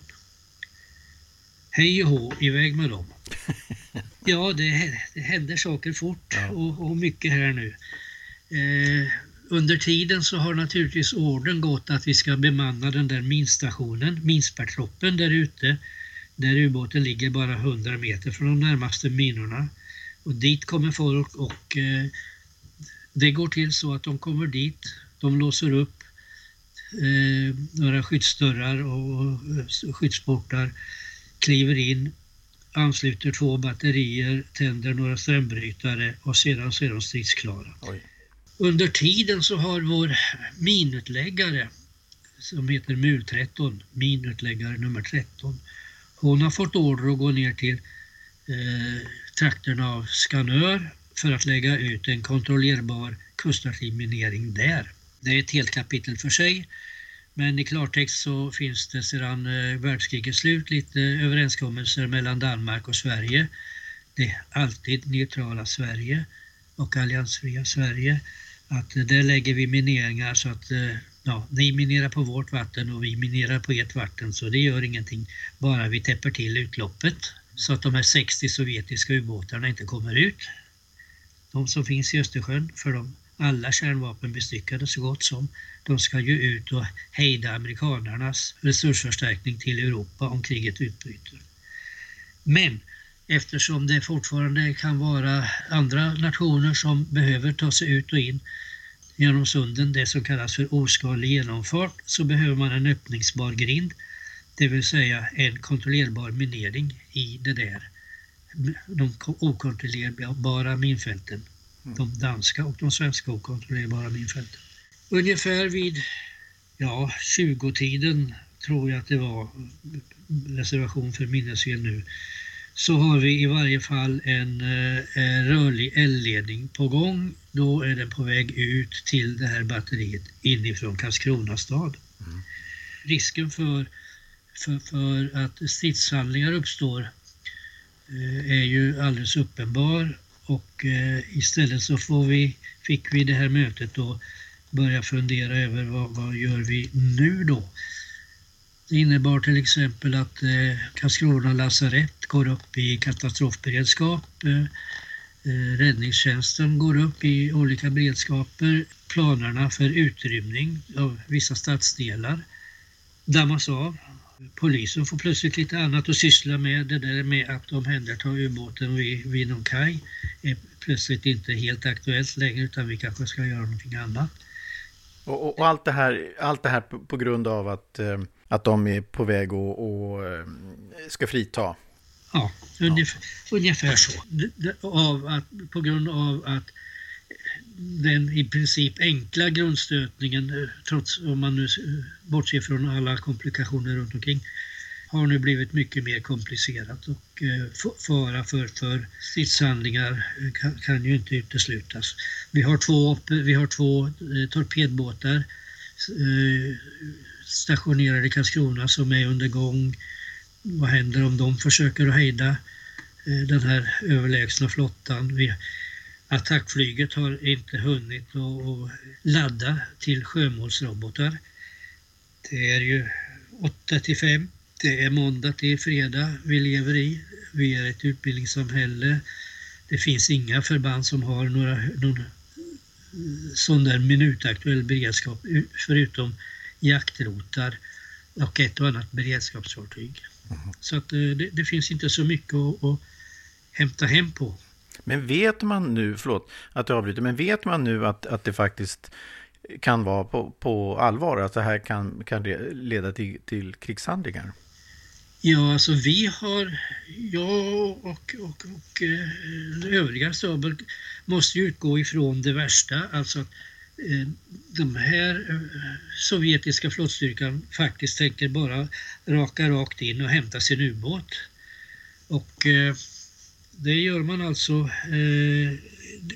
B: Hej och hå, iväg med dem. Ja, det, det händer saker fort och, och, mycket här nu. Eh, under tiden så har naturligtvis orden gått att vi ska bemanna den där minstationen, minspärrtroppen där ute, där ubåten ligger bara 100 meter från de närmaste minorna. Och dit kommer folk och eh, det går till så att de kommer dit, de låser upp eh, några skyddsdörrar och skyddsportar, kliver in, ansluter två batterier, tänder några strömbrytare och sedan så är de stridsklara.
A: Oj.
B: Under tiden så har vår minutläggare som heter MUL 13, minutläggare nummer 13, hon har fått order att gå ner till eh, trakterna av Skanör för att lägga ut en kontrollerbar kustartilleriminering där. Det är ett helt kapitel för sig. Men i klartext så finns det sedan eh, världskrigets slut lite överenskommelser mellan Danmark och Sverige. Det alltid neutrala Sverige och alliansfria Sverige. Att eh, där lägger vi mineringar så att eh, ja, ni minerar på vårt vatten och vi minerar på ert vatten så det gör ingenting. Bara vi täpper till utloppet så att de här 60 sovjetiska ubåtarna inte kommer ut. De som finns i Östersjön, för de alla kärnvapen bestyckade så gott som, de ska ju ut och hejda amerikanernas resursförstärkning till Europa om kriget utbryter. Men eftersom det fortfarande kan vara andra nationer som behöver ta sig ut och in genom sunden, det som kallas för oskalig genomfart, så behöver man en öppningsbar grind det vill säga en kontrollerbar minering i det där, de okontrollerbara minfälten. Mm. De danska och de svenska okontrollerbara minfälten. Ungefär vid ja, 20-tiden tror jag att det var, reservation för minnesfel nu, så har vi i varje fall en eh, rörlig eldledning på gång. Då är den på väg ut till det här batteriet inifrån Karlskrona stad. Mm. Risken för för, för att stridshandlingar uppstår eh, är ju alldeles uppenbar och eh, istället så får vi, fick vi det här mötet då börja fundera över vad, vad gör vi nu då? Det innebar till exempel att eh, Karlskrona lasarett går upp i katastrofberedskap. Eh, eh, Eh, räddningstjänsten går upp i olika beredskaper. Planerna för utrymning av vissa stadsdelar dammas av polisen får plötsligt lite annat att syssla med. Det där med att omhänderta ubåten vid, vid någon kaj är plötsligt inte helt aktuellt längre utan vi kanske ska göra någonting annat.
A: Och, och, och allt, det här, allt det här på, på grund av att, eh, att de är på väg att eh, ska frita?
B: Ja, ungefär, ja. ungefär så. Av att, på grund av att den i princip enkla grundstötningen, eh, trots om man nu bortser från alla komplikationer runt omkring, har nu blivit mycket mer komplicerat och eh, fara för, för stridshandlingar eh, kan, kan, ju inte uteslutas. Vi har två, vi har två torpedbåtar stationerade i Karlskrona som är under gång vad händer om de försöker att hejda eh, den här överlägsna flottan? Vi, attackflyget har inte hunnit att ladda till sjömålsrobotar. Det är ju 8 till 5. Det är måndag till fredag vi lever i. Vi är ett utbildningssamhälle. Det finns inga förband som har några, någon eh, sån där minutaktuell beredskap förutom jaktrotar och ett och annat beredskapsfartyg. Så att eh, det, det, finns inte så mycket att, att hämta hem på.
A: Men vet man nu, förlåt att jag avbryter, men vet man nu att, att det faktiskt kan vara på, på allvar, att det här kan, kan leda till, till krigshandlingar?
B: Ja, alltså vi har, jag och, och, och eh, övriga staber måste utgå ifrån det värsta, alltså Eh, de här eh, sovjetiska flottstyrkan faktiskt tänker bara raka rakt in och hämta sin ubåt. Och eh, det gör man alltså,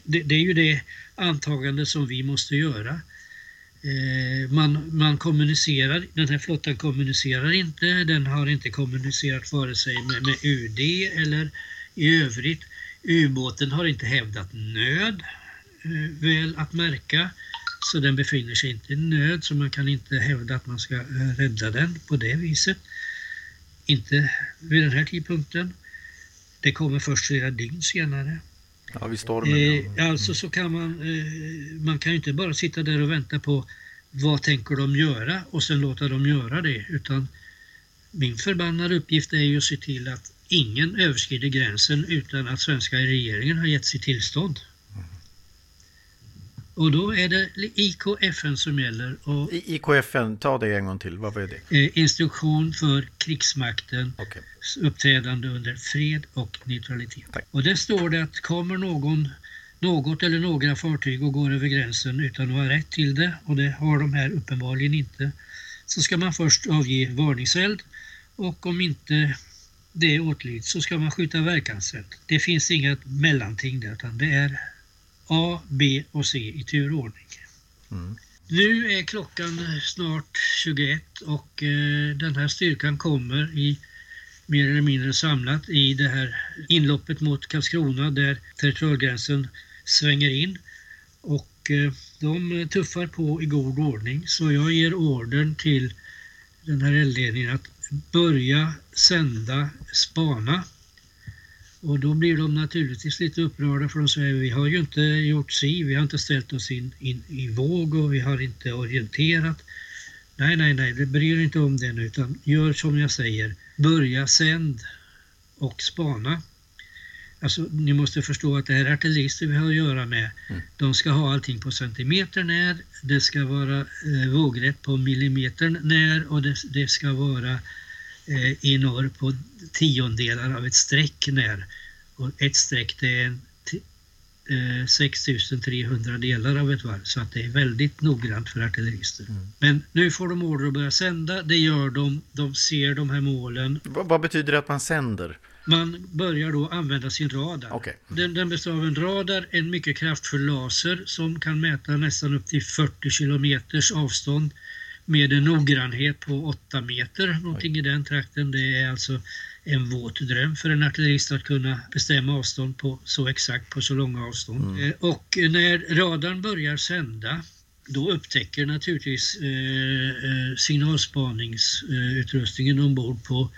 B: det, är ju det antagande som vi måste göra. Man, man kommunicerar, den här flottan kommunicerar inte, den har inte kommunicerat vare sig med, med UD eller i övrigt. Ubåten har inte hävdat nöd, väl att märka, så den befinner sig inte i nöd så man kan inte hävda att man ska eh, rädda den på det viset. Inte vid den här tidpunkten. Det kommer först flera dygn senare.
A: Ja, vid stormen.
B: Eh, alltså så kan man, eh, man kan ju inte bara sitta där och vänta på vad tänker de göra och sen låta dem göra det utan min förbannade uppgift är ju att se till att ingen överskrider gränsen utan att svenska regeringen har gett sitt tillstånd. Och då är det IKFN som gäller. Och
A: IKFN, ta det en gång till. Vad är det?
B: Eh, instruktion för krigsmakten okay. uppträdande under fred och neutralitet. Tack. Och där står det att kommer någon, något eller några fartyg och går över gränsen utan att ha rätt till det och det har de här uppenbarligen inte så ska man först avge varningseld och om inte det åtlyds så ska man skjuta verkanseld. Det finns inget mellanting där utan det är A, B och C i turordning. Mm. Nu är klockan snart 21 och eh, den här styrkan kommer i mer eller mindre samlat i det här inloppet mot Karlskrona där territorialgränsen svänger in. Och eh, de tuffar på i god ordning så jag ger ordern till den här eldledningen att börja sända spana och då blir de naturligtvis lite upprörda för de säger vi har ju inte gjort si, vi har inte ställt oss in, in i våg och vi har inte orienterat. Nej, nej, nej, det bryr inte om det nu utan gör som jag säger. Börja sänd och spana. Alltså, ni måste förstå att det här är artillerister vi har att göra med. Mm. De ska ha allting på centimeter när, det ska vara eh, vågrätt på millimeter när och det, det ska vara i norr på tiondelar av ett streck när. Och ett streck det är eh, 6300 delar av ett varv så att det är väldigt noggrant för artillerister. Mm. Men nu får de order att börja sända, det gör de, de ser de här målen.
A: V vad betyder det att man sänder?
B: Man börjar då använda sin radar.
A: Okay.
B: Mm. Den, den, består av en radar, en mycket kraftfull laser som kan mäta nästan upp till 40 kilometers avstånd med en noggrannhet på 8 meter, någonting i den trakten. Det är alltså en våt dröm för en artillerist att kunna bestämma avstånd på så exakt på så långa avstånd. Mm. Eh, och när radarn börjar sända då upptäcker naturligtvis eh, eh signalspaningsutrustningen ombord på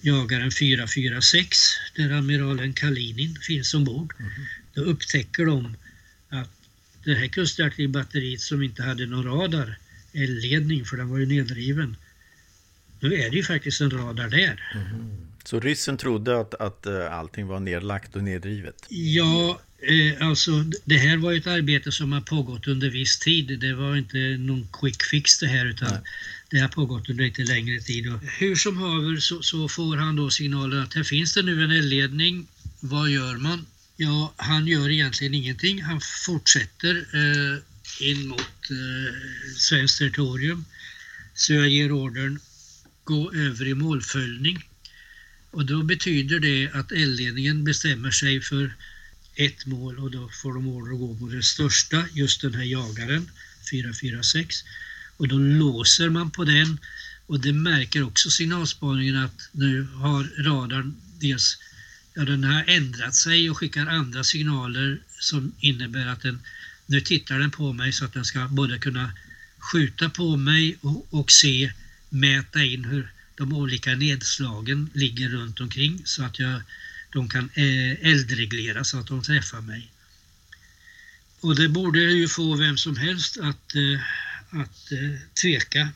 B: jagaren 446 där amiralen Kalinin finns ombord. Mm. Då upptäcker de att det här kustartilleribatteriet som inte hade någon radar elledning för den var ju nedriven. Nu är det ju faktiskt en radar där.
A: Mm. Så ryssen trodde att, att uh, allting var nedlagt och nedrivet?
B: Ja, eh, alltså det här var ett arbete som har pågått under viss tid. Det var inte någon quick fix det här utan Nej. det har pågått under lite längre tid. Och hur som haver så, så får han då signalen att här finns det nu en elledning. Vad gör man? Ja, han gör egentligen ingenting. Han fortsätter eh, in mot eh, svenskt territorium. Så jag ger ordern gå över i målföljning. Och då betyder det att eldledningen bestämmer sig för ett mål och då får de order att gå mot det största, just den här jagaren 446. Och då låser man på den Och det märker också signalspaningen att nu har radarn dels ja, den har ändrat sig och skickar andra signaler som innebär att den nu tittar den på mig så att den ska både kunna skjuta på mig och, och se, mäta in hur de olika nedslagen ligger runt omkring så att jag, de kan eh, eldreglera så att de träffar mig. Och det borde ju få vem som helst att, eh, att eh, tveka.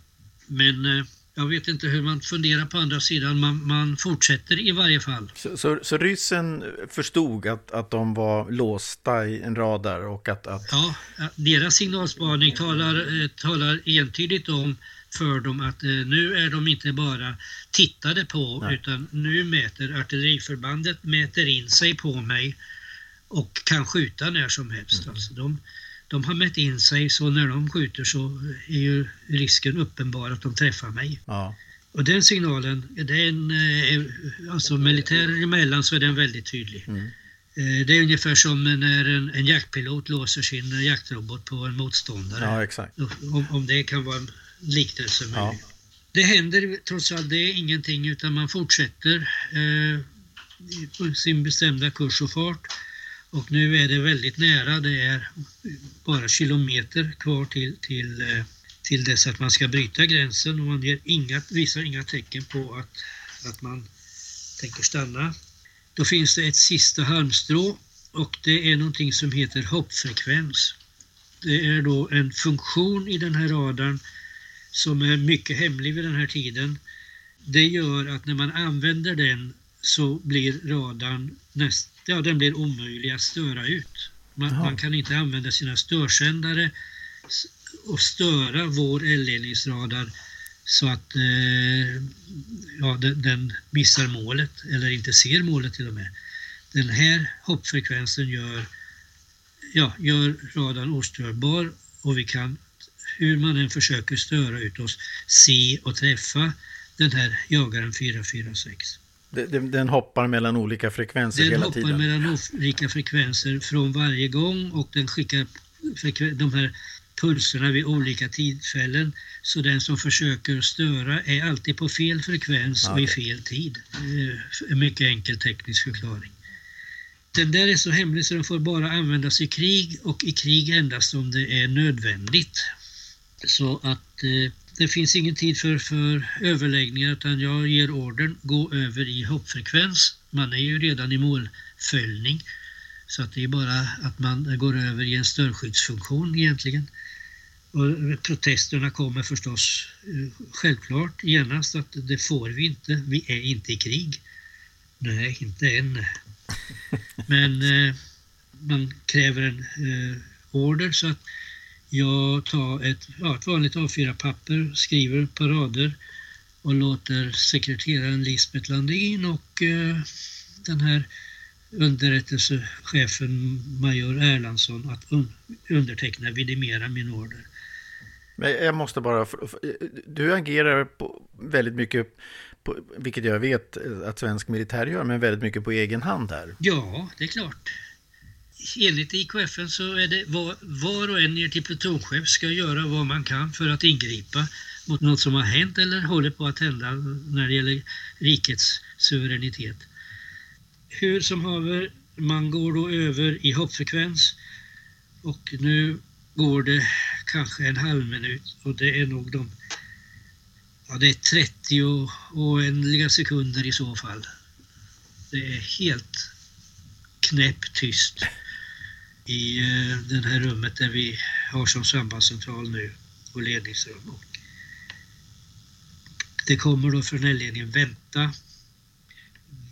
B: Men jag vet inte hur man funderar på andra sidan. Man, man fortsätter i varje fall.
A: Så, så, så ryssen förstod att, att de var låsta i en radar och att... att...
B: Ja, deras signalspaning talar, talar entydigt om för dem att eh, nu är de inte bara tittade på Nej. utan nu mäter artilleriförbandet mäter in sig på mig och kan skjuta när som helst. Mm. Alltså de, de har mätt in sig så när de skjuter så är ju risken uppenbar att de träffar mig. Ja. Och den signalen, den, eh, alltså militärer emellan så är den väldigt tydlig. Mm. Eh, det är ungefär som när en, en jaktpilot låser sin jaktrobot på en motståndare.
A: Ja.
B: Om, om det kan vara en liknelse. Ja. Det händer trots allt det är ingenting utan man fortsätter eh, sin bestämda kurs och fart. Och nu är det väldigt nära, det är bara kilometer kvar till, till, eh, till dess att man ska bryta gränsen och man ger inga, visar inga tecken på att, att man tänker stanna. Då finns det ett sista halmstrå och det är någonting som heter hoppfrekvens. Det är då en funktion i den här radarn som är mycket hemlig vid den här tiden. Det gör att när man använder den så blir radarn näst, ja, den blir omöjlig att störa ut. Man, man kan inte använda sina störsändare och störa vår eldledningsradar så att eh, ja, den, den, missar målet eller inte ser målet till och med. Den här hoppfrekvensen gör, ja, gör radarn ostörbar och vi kan hur man än försöker störa ut oss, se och träffa den här jagaren 446.
A: Den, den hoppar mellan olika frekvenser
B: den
A: hela tiden?
B: Den hoppar mellan olika frekvenser från varje gång och den skickar de här pulserna vid olika tillfällen. Så den som försöker störa är alltid på fel frekvens okay. och i fel tid. En mycket enkel teknisk förklaring. Den där är så hemlig så den får bara användas i krig och i krig endast om det är nödvändigt. Så att eh, det finns ingen tid för, för överläggningar utan jag ger ordern gå över i hoppfrekvens. Man är ju redan i målföljning så att det är bara att man går över i en störskyddsfunktion egentligen. Och protesterna kommer förstås eh, självklart genast att det får vi inte, vi är inte i krig. Nej, inte än. Men eh, man kräver en eh, order så att jag tar ett, ja, ett vanligt A4-papper, skriver ett par rader och låter sekreteraren Lisbeth Landin och eh, den här underrättelsechefen major Erlandsson att un underteckna, vidimera min order.
A: Men jag måste bara, du agerar på väldigt mycket, på, vilket jag vet att svensk militär gör, men väldigt mycket på egen hand här.
B: Ja, det är klart enligt IKFN så är det var, var och en ner till plutonchef ska göra vad man kan för att ingripa mot något som har hänt eller håller på att hända när det gäller rikets suveränitet. Hur som haver, man går då över i hoppfrekvens och nu går det kanske en halv minut och det är nog de ja, det är 30 oändliga sekunder i så fall. Det är helt knäpptyst i eh, det här rummet där vi har som sambandscentral nu och ledningsrum. Och det kommer då från ledningen vänta,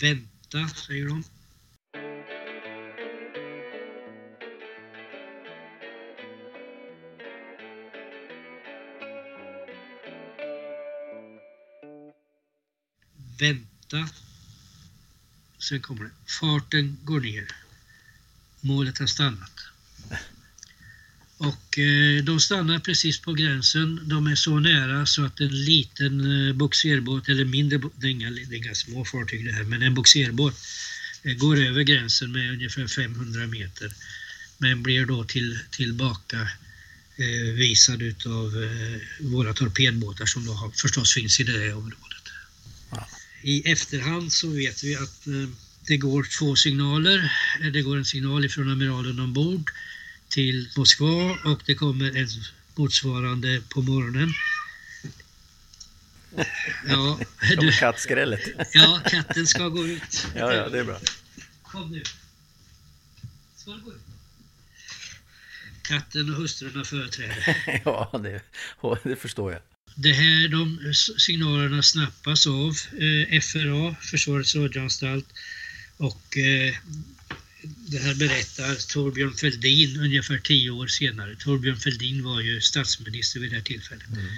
B: vänta säger de. Vänta. Sen kommer det. Farten går ner målet har stannat. Och eh, de stannar precis på gränsen. De är så nära så att en liten eh, boxerbåt, eller mindre, det är, inga, det är inga små fartyg det här, men en boxerbåt eh, går över gränsen med ungefär 500 meter. Men blir då till, tillbaka eh, visad utav eh, våra torpedbåtar som då har, förstås finns i det här området. I efterhand så vet vi att det går två signaler. Det går en signal ifrån amiralen ombord till Moskva och det kommer en motsvarande på morgonen.
A: Ja, du, kattskrället.
B: Ja, katten ska gå ut.
A: Ja, ja, det är bra.
B: Kom nu. Ska du gå ut? Katten och hustrurna företräder.
A: ja, det, det förstår jag.
B: Det här, de signalerna snappas av eh, FRA, Försvarets radioanstalt, och eh, det här berättar Torbjörn Fälldin ungefär tio år senare. Torbjörn Fälldin var ju statsminister vid det här tillfället. Mm.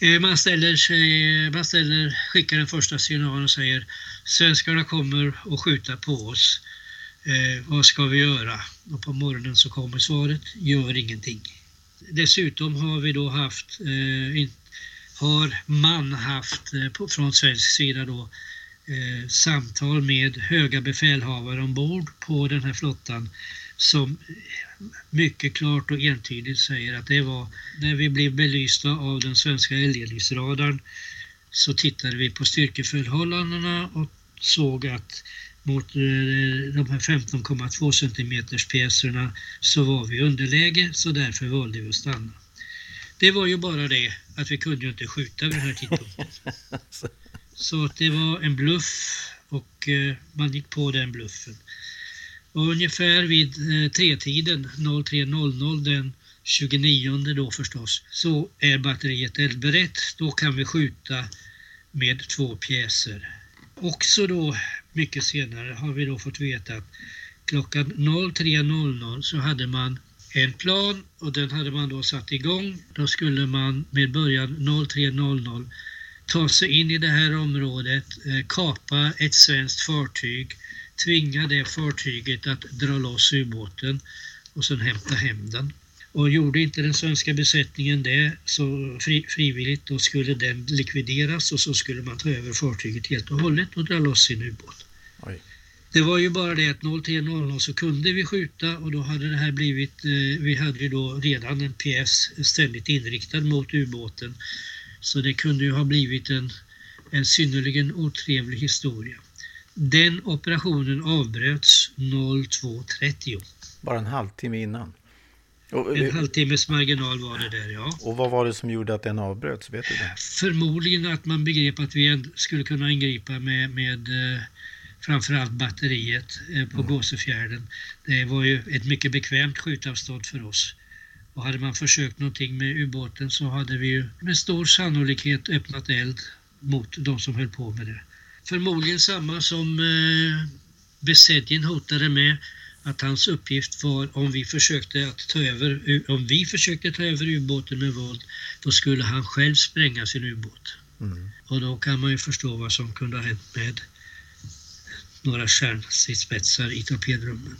B: Eh, man, ställer sig, man ställer, skickar den första signalen och säger svenskarna kommer att skjuta på oss. Eh, vad ska vi göra? Och på morgonen så kommer svaret, gör ingenting. Dessutom har vi då haft, eh, har man haft eh, på, från svensk sida då eh, samtal med höga befälhavare ombord på den här flottan som mycket klart och entydigt säger att det var när vi blev belysta av den svenska eldledningsradarn så tittade vi på styrkeförhållandena och såg att mot eh, de här 15,2 cm pjäserna så var vi underläge så därför valde vi att stanna. Det var ju bara det att vi kunde ju inte skjuta vid den här tidpunkten. Så att det var en bluff och eh, man gick på den bluffen. Och ungefär vid eh, tretiden 03.00 den 29 då förstås så är batteriet eldberett. Då kan vi skjuta med två pjäser. Också då mycket senare har vi då fått veta att klockan 03.00 så hade man en plan och den hade man då satt igång. Då skulle man med början 03.00 ta sig in i det här området, eh, kapa ett svenskt fartyg, tvinga det fartyget att dra loss ubåten och sen hämta hem den. Och gjorde inte den svenska besättningen det så fri, frivilligt då skulle den likvideras och så skulle man ta över fartyget helt och hållet och dra loss sin ubåt. Det var ju bara det att 03.00 så kunde vi skjuta och då hade det här blivit, eh, vi hade ju då redan en pjäs ständigt inriktad mot ubåten så det kunde ju ha blivit en, en synnerligen otrevlig historia. Den operationen avbröts 02.30.
A: Bara en halvtimme innan?
B: Och, en halvtimmes marginal var det där, ja.
A: Och vad var det som gjorde att den avbröts? Vet du det?
B: Förmodligen att man begrep att vi skulle kunna ingripa med, med eh, framförallt batteriet eh, på mm. Gåsefjärden. Det var ju ett mycket bekvämt skjutavstånd för oss. Och hade man försökt någonting med ubåten så hade vi ju med stor sannolikhet öppnat eld mot de som höll på med det. Förmodligen samma som eh, Besedjen hotade med att hans uppgift var om vi försökte att ta över, om vi försökte ta över ubåten med våld, då skulle han själv spränga sin ubåt. Mm. Och då kan man ju förstå vad som kunde ha hänt med några stjärnstridsspetsar i torpedrummen.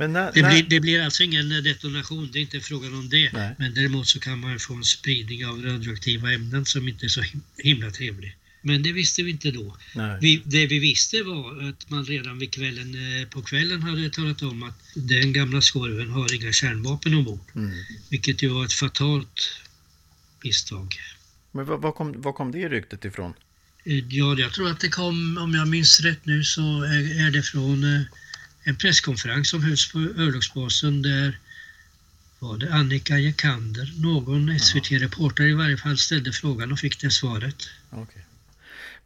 B: Men när, det, blir, det, blir, alltså ingen detonation, det är inte frågan om det. Nej. Men däremot så kan man få en spridning av radioaktiva ämnen som inte är så himla trevlig. Men det visste vi inte då. Vi, det vi visste var att man redan vid kvällen, eh, på kvällen hade talat om att den gamla skorven har inga kärnvapen ombord. Mm. Vilket ju var ett fatalt misstag.
A: Men var, kom, var kom det ryktet ifrån?
B: Eh, ja, jag tror att det kom, om jag minns rätt nu, så är, är det från eh, en presskonferens som hölls på örlogsbasen där var det Annika Jekander, någon SVT-reporter i varje fall, ställde frågan och fick det svaret.
A: Okay.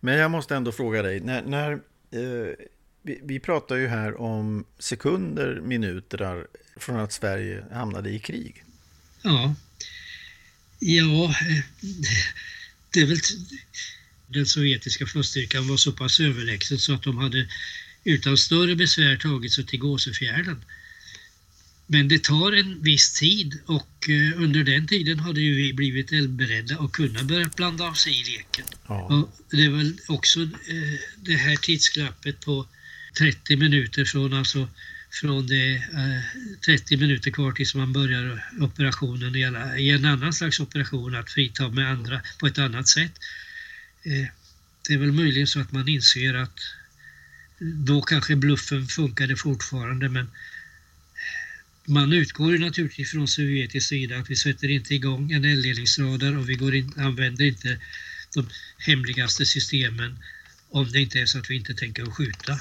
A: Men jag måste ändå fråga dig, när, när eh, vi, vi, pratar ju här om sekunder, minuter från att Sverige hamnade i krig.
B: Ja, ja, eh, det är väl den sovjetiska flottstyrkan var så pass överlägsen så att de hade utan större besvär tagit sig till Gåsefjärden. Men det tar en viss tid och eh, under den tiden hade ju vi blivit eldberedda och kunnat börja blanda oss i leken. Ja. Det är väl också eh, det här tidsglappet på 30 minuter från alltså från det eh, 30 minuter kvar tills man börjar operationen i, en annan slags operation att frita med andra på ett annat sätt. Eh, det är väl möjligen så att man inser att då kanske bluffen funkade fortfarande men man utgår ju naturligtvis från sovjetisk sida att vi sätter inte igång en eldledningsradar och vi går in, använder inte de hemligaste systemen om det inte är så att vi inte tänker skjuta.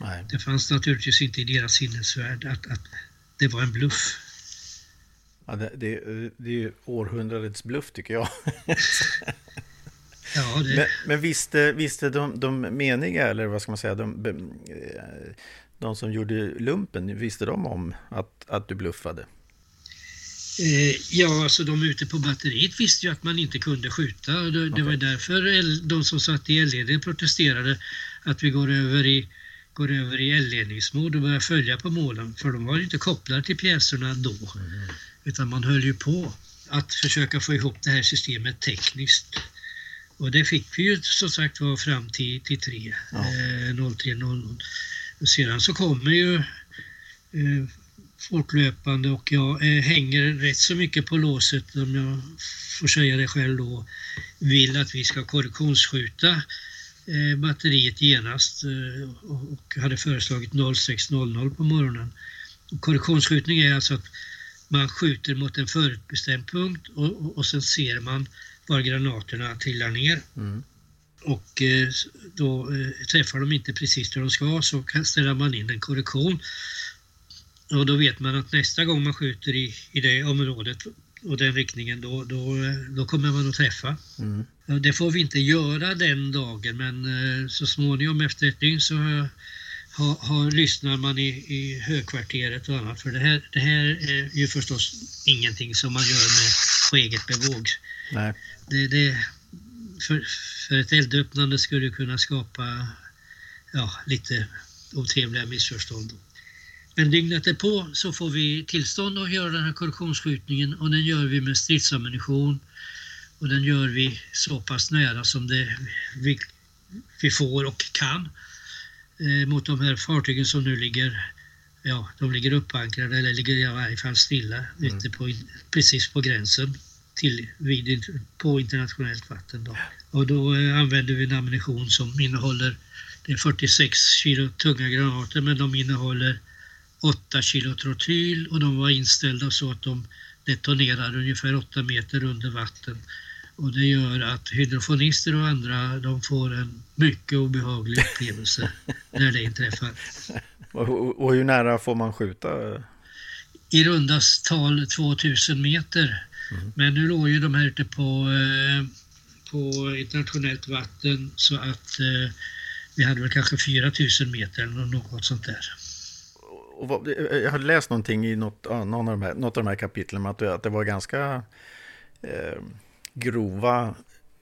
B: Nej. Det fanns naturligtvis inte i deras sinnesvärld att, att det var en bluff.
A: Ja, det, det, det är ju århundradets bluff tycker jag. ja, det... Men, men visste, visste de, de meniga, eller vad ska man säga, de, de som gjorde lumpen, visste de om att, att du bluffade?
B: Eh, ja, alltså de ute på batteriet visste ju att man inte kunde skjuta. Det, okay. var därför de som satt i eldledningen protesterade att vi går över i går över i eldledningsmål och börjar följa på målen för de var inte kopplade till pjäserna då. Mm. Utan man höll ju på att försöka få ihop det här systemet tekniskt. Och det fick vi ju som sagt var fram till, till 3, ja. eh, 0300. Och sedan så kommer ju eh, fortlöpande och jag eh, hänger rätt så mycket på låset om jag får säga det själv då. Vill att vi ska korrektionsskjuta eh, batteriet genast eh, och hade föreslagit 06.00 på morgonen. Och korrektionsskjutning är alltså att man skjuter mot en förutbestämd punkt och, och, och sen ser man var granaterna trillar ner. Mm. Och eh, då eh, träffar de inte precis där de ska så ställer man in en korrektion. Och då vet man att nästa gång man skjuter i, i det området och den riktningen då, då, då kommer man att träffa. Mm. Det får vi inte göra den dagen men eh, så småningom efter ett dygn så har, har, lyssnar man i, i högkvarteret och annat för det här, det här är ju förstås ingenting som man gör med på eget bevåg. Nej. Det, det, för, för ett eldöppnande skulle kunna skapa ja, lite otrevliga missförstånd. Men dygnet på så får vi tillstånd att göra den här korrektionsskjutningen och den gör vi med stridsammunition och den gör vi så pass nära som det vi, vi får och kan eh, mot de här fartygen som nu ligger ja, de ligger uppankrade eller ligger i varje fall stilla mm. ute på, precis på gränsen till, vid, på internationellt vatten. Då. Och då eh, använder vi en ammunition som innehåller det är 46 kilo tunga granater men de innehåller 8 kilo trotyl och de var inställda så att de detonerar ungefär 8 meter under vatten. Och det gör att hydrofonister och andra de får en mycket obehaglig upplevelse när det inträffar.
A: Och, hur nära får man skjuta?
B: I rundast tal 2000 meter. Mm. Men nu låg ju de här ute på, eh, på internationellt vatten så att eh, vi hade väl kanske 4000 meter eller något sånt där
A: och vad, jag hade läst någonting i något, någon av de här, något av de här kapitlen att, att det var ganska eh, grova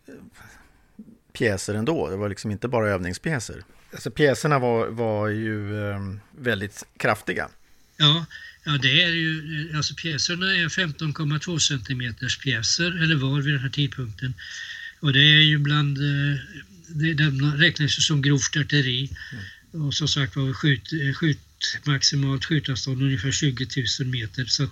A: eh, pjäser ändå. Det var liksom inte bara övningspjäser. Alltså pjäserna var, var ju eh, väldigt kraftiga.
B: Ja, ja, det är ju, alltså pjäserna är 15,2 centimeters pjäser, eller var vid den här tidpunkten. Och det är ju bland, eh, det, de räknas som grovt artilleri. Mm. Och som sagt var skjut, skjut maximalt skjutavstånd ungefär 20 000 meter. Så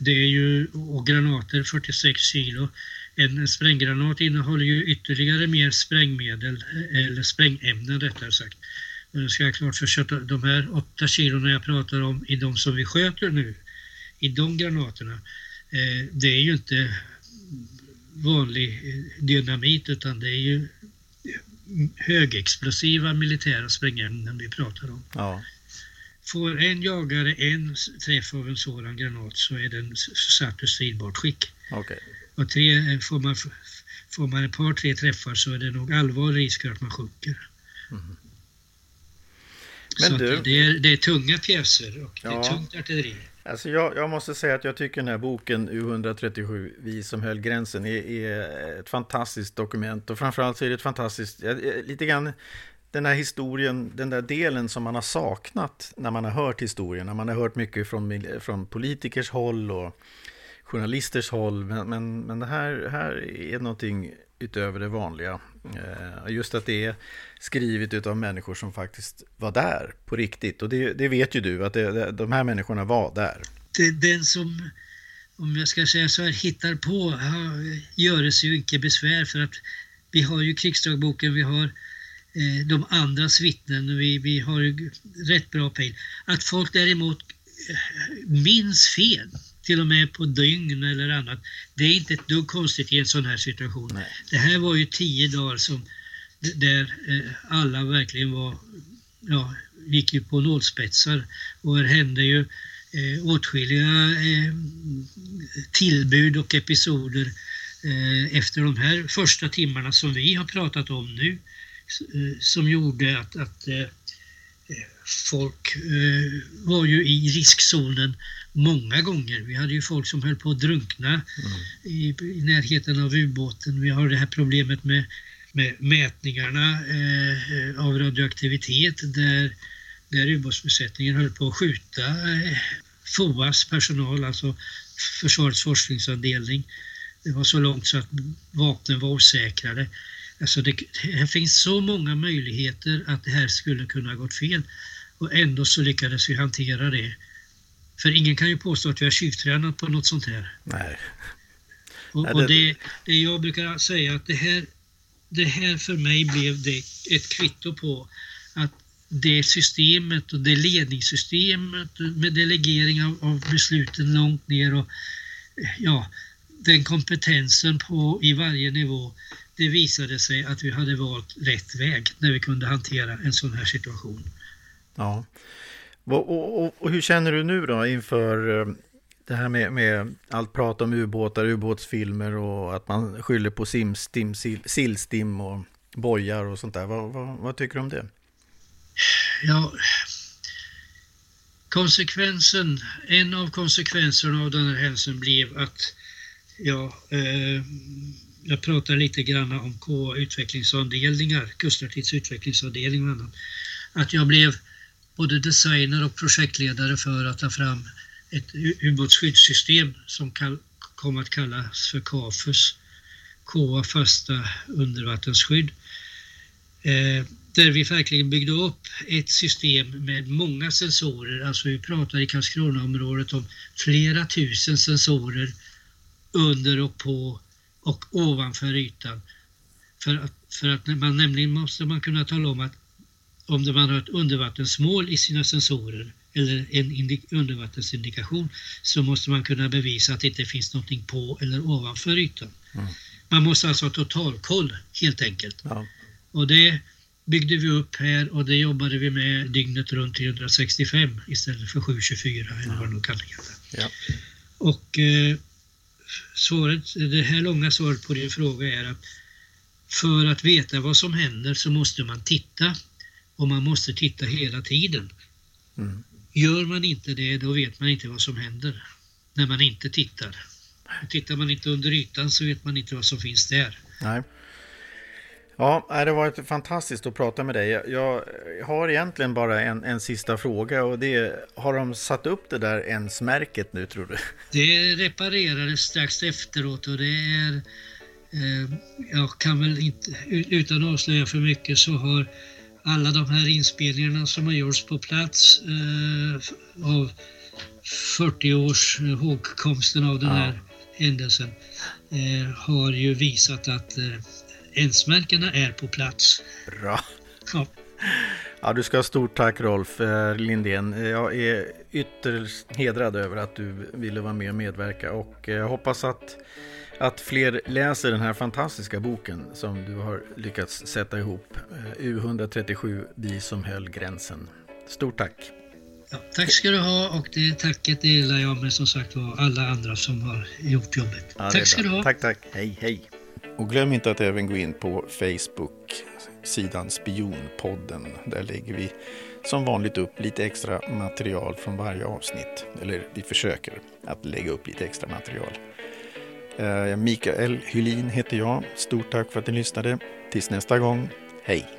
B: det är ju, och granater 46 kilo. En spränggranat innehåller ju ytterligare mer sprängmedel, eller sprängämnen rättare sagt. Jag ska klart för att de här 8 kilona jag pratar om i de som vi sköter nu, i de granaterna, eh, det är ju inte vanlig dynamit utan det är ju högexplosiva militära sprängämnen vi pratar om. Ja. Får en jagare en träff av en sådan granat så är den satt ur stridbart skick. Okay. Och tre, får, man, får man ett par, tre träffar så är det nog allvarlig risk att man sjunker. Mm. Men så du... det, är, det är tunga pjäser och ja. det är tungt artilleri.
A: Alltså jag, jag, måste säga att jag tycker den här boken U137, Vi som höll gränsen, är, är ett fantastiskt dokument. Och framförallt så är det ett fantastiskt, lite grann den här historien, den där delen som man har saknat när man har hört historien, när man har hört mycket från, från politikers håll och journalisters håll. Men, men, men det här, här är någonting utöver det vanliga. Eh, just att det är skrivet av människor som faktiskt var där på riktigt. Och det, det vet ju du, att det, de här människorna var där.
B: Den som, om jag ska säga så här, hittar på gör sig ju inte besvär för att vi har ju krigsdagboken, vi har Eh, de andras vittnen. Vi, vi har rätt bra pejl. Att folk däremot eh, minns fel till och med på dygn eller annat. Det är inte ett dugg konstigt i en sån här situation. Nej. Det här var ju tio dagar som där eh, alla verkligen var, ja, gick ju på nålspetsar och det hände ju eh, åtskilliga eh, tillbud och episoder eh, efter de här första timmarna som vi har pratat om nu eh, som gjorde att, att eh, folk eh, var ju i riskzonen många gånger. Vi hade ju folk som höll på att drunkna mm. i, i, närheten av ubåten. Vi har det här problemet med, med mätningarna eh, av radioaktivitet där, där ubåtsbesättningen höll på att skjuta eh, FOAs personal, alltså Försvarets forskningsavdelning. Det var så långt så att vapnen var osäkrade. Alltså det, det finns så många möjligheter att det här skulle kunna gått fel och ändå så lyckades vi hantera det. För ingen kan ju påstå att vi har tjuvtränat på något sånt här.
A: Nej.
B: Och, och det, det jag brukar säga att det här, det här för mig blev det ett kvitto på att det systemet och det ledningssystemet med delegering av, av besluten långt ner och ja, den kompetensen på i varje nivå det visade sig att vi hade valt rätt väg när vi kunde hantera en sån här situation.
A: Ja. Och, och, och hur känner du nu då inför eh, det här med, med allt prat om ubåtar, ubåtsfilmer och att man skyller på simstim, sillstim och bojar och sånt där. Vad, vad, vad, tycker du om det?
B: Ja, konsekvensen, en av konsekvenserna av den här händelsen blev att ja, eh, jag pratar lite grann om KA utvecklingsavdelningar, Kustartidsutvecklingsavdelningar utvecklingsavdelning och annat. Att jag blev både designer och projektledare för att ta fram ett ubåtsskyddssystem som kom att kallas för KAFUS, KA fasta undervattensskydd. Eh, där vi verkligen byggde upp ett system med många sensorer, alltså vi pratar i Karlskronaområdet om flera tusen sensorer under och på och ovanför ytan. För att, för att man nämligen måste man kunna tala om att om man har ett undervattensmål i sina sensorer eller en undervattensindikation så måste man kunna bevisa att det inte finns någonting på eller ovanför ytan. Mm. Man måste alltså ha totalkoll helt enkelt. Ja. Och det byggde vi upp här och det jobbade vi med dygnet runt 365 istället för 724 eller vad det nu kan heta. Ja. Och eh, svaret, det här långa svaret på din fråga är att för att veta vad som händer så måste man titta och man måste titta hela tiden. Mm. Gör man inte det då vet man inte vad som händer när man inte tittar. Och tittar man inte under ytan så vet man inte vad som finns där.
A: Nej. Ja, det har varit fantastiskt att prata med dig. Jag har egentligen bara en, en sista fråga och det är, har de satt upp det där ens-märket nu tror du?
B: Det reparerades strax efteråt och det är, eh, jag kan väl inte, utan att avslöja för mycket så har alla de här inspelningarna som har gjorts på plats eh, av 40 års hågkomsten av den ja. här händelsen eh, har ju visat att eh, Ensmärkena är på plats.
A: Bra. Ja. Ja, du ska ha stort tack Rolf eh, Lindén. Jag är ytterst hedrad över att du ville vara med och medverka och jag hoppas att, att fler läser den här fantastiska boken som du har lyckats sätta ihop. Eh, U137, Vi som höll gränsen. Stort tack!
B: Ja, tack ska du ha och det tacket delar jag med som sagt var alla andra som har gjort jobbet. Ja, tack ska du ha!
A: Tack, tack! Hej, hej! Och glöm inte att även gå in på Facebook, sidan Spionpodden. Där lägger vi som vanligt upp lite extra material från varje avsnitt. Eller vi försöker att lägga upp lite extra material. Eh, Mikael Hylin heter jag. Stort tack för att ni lyssnade. Tills nästa gång, hej!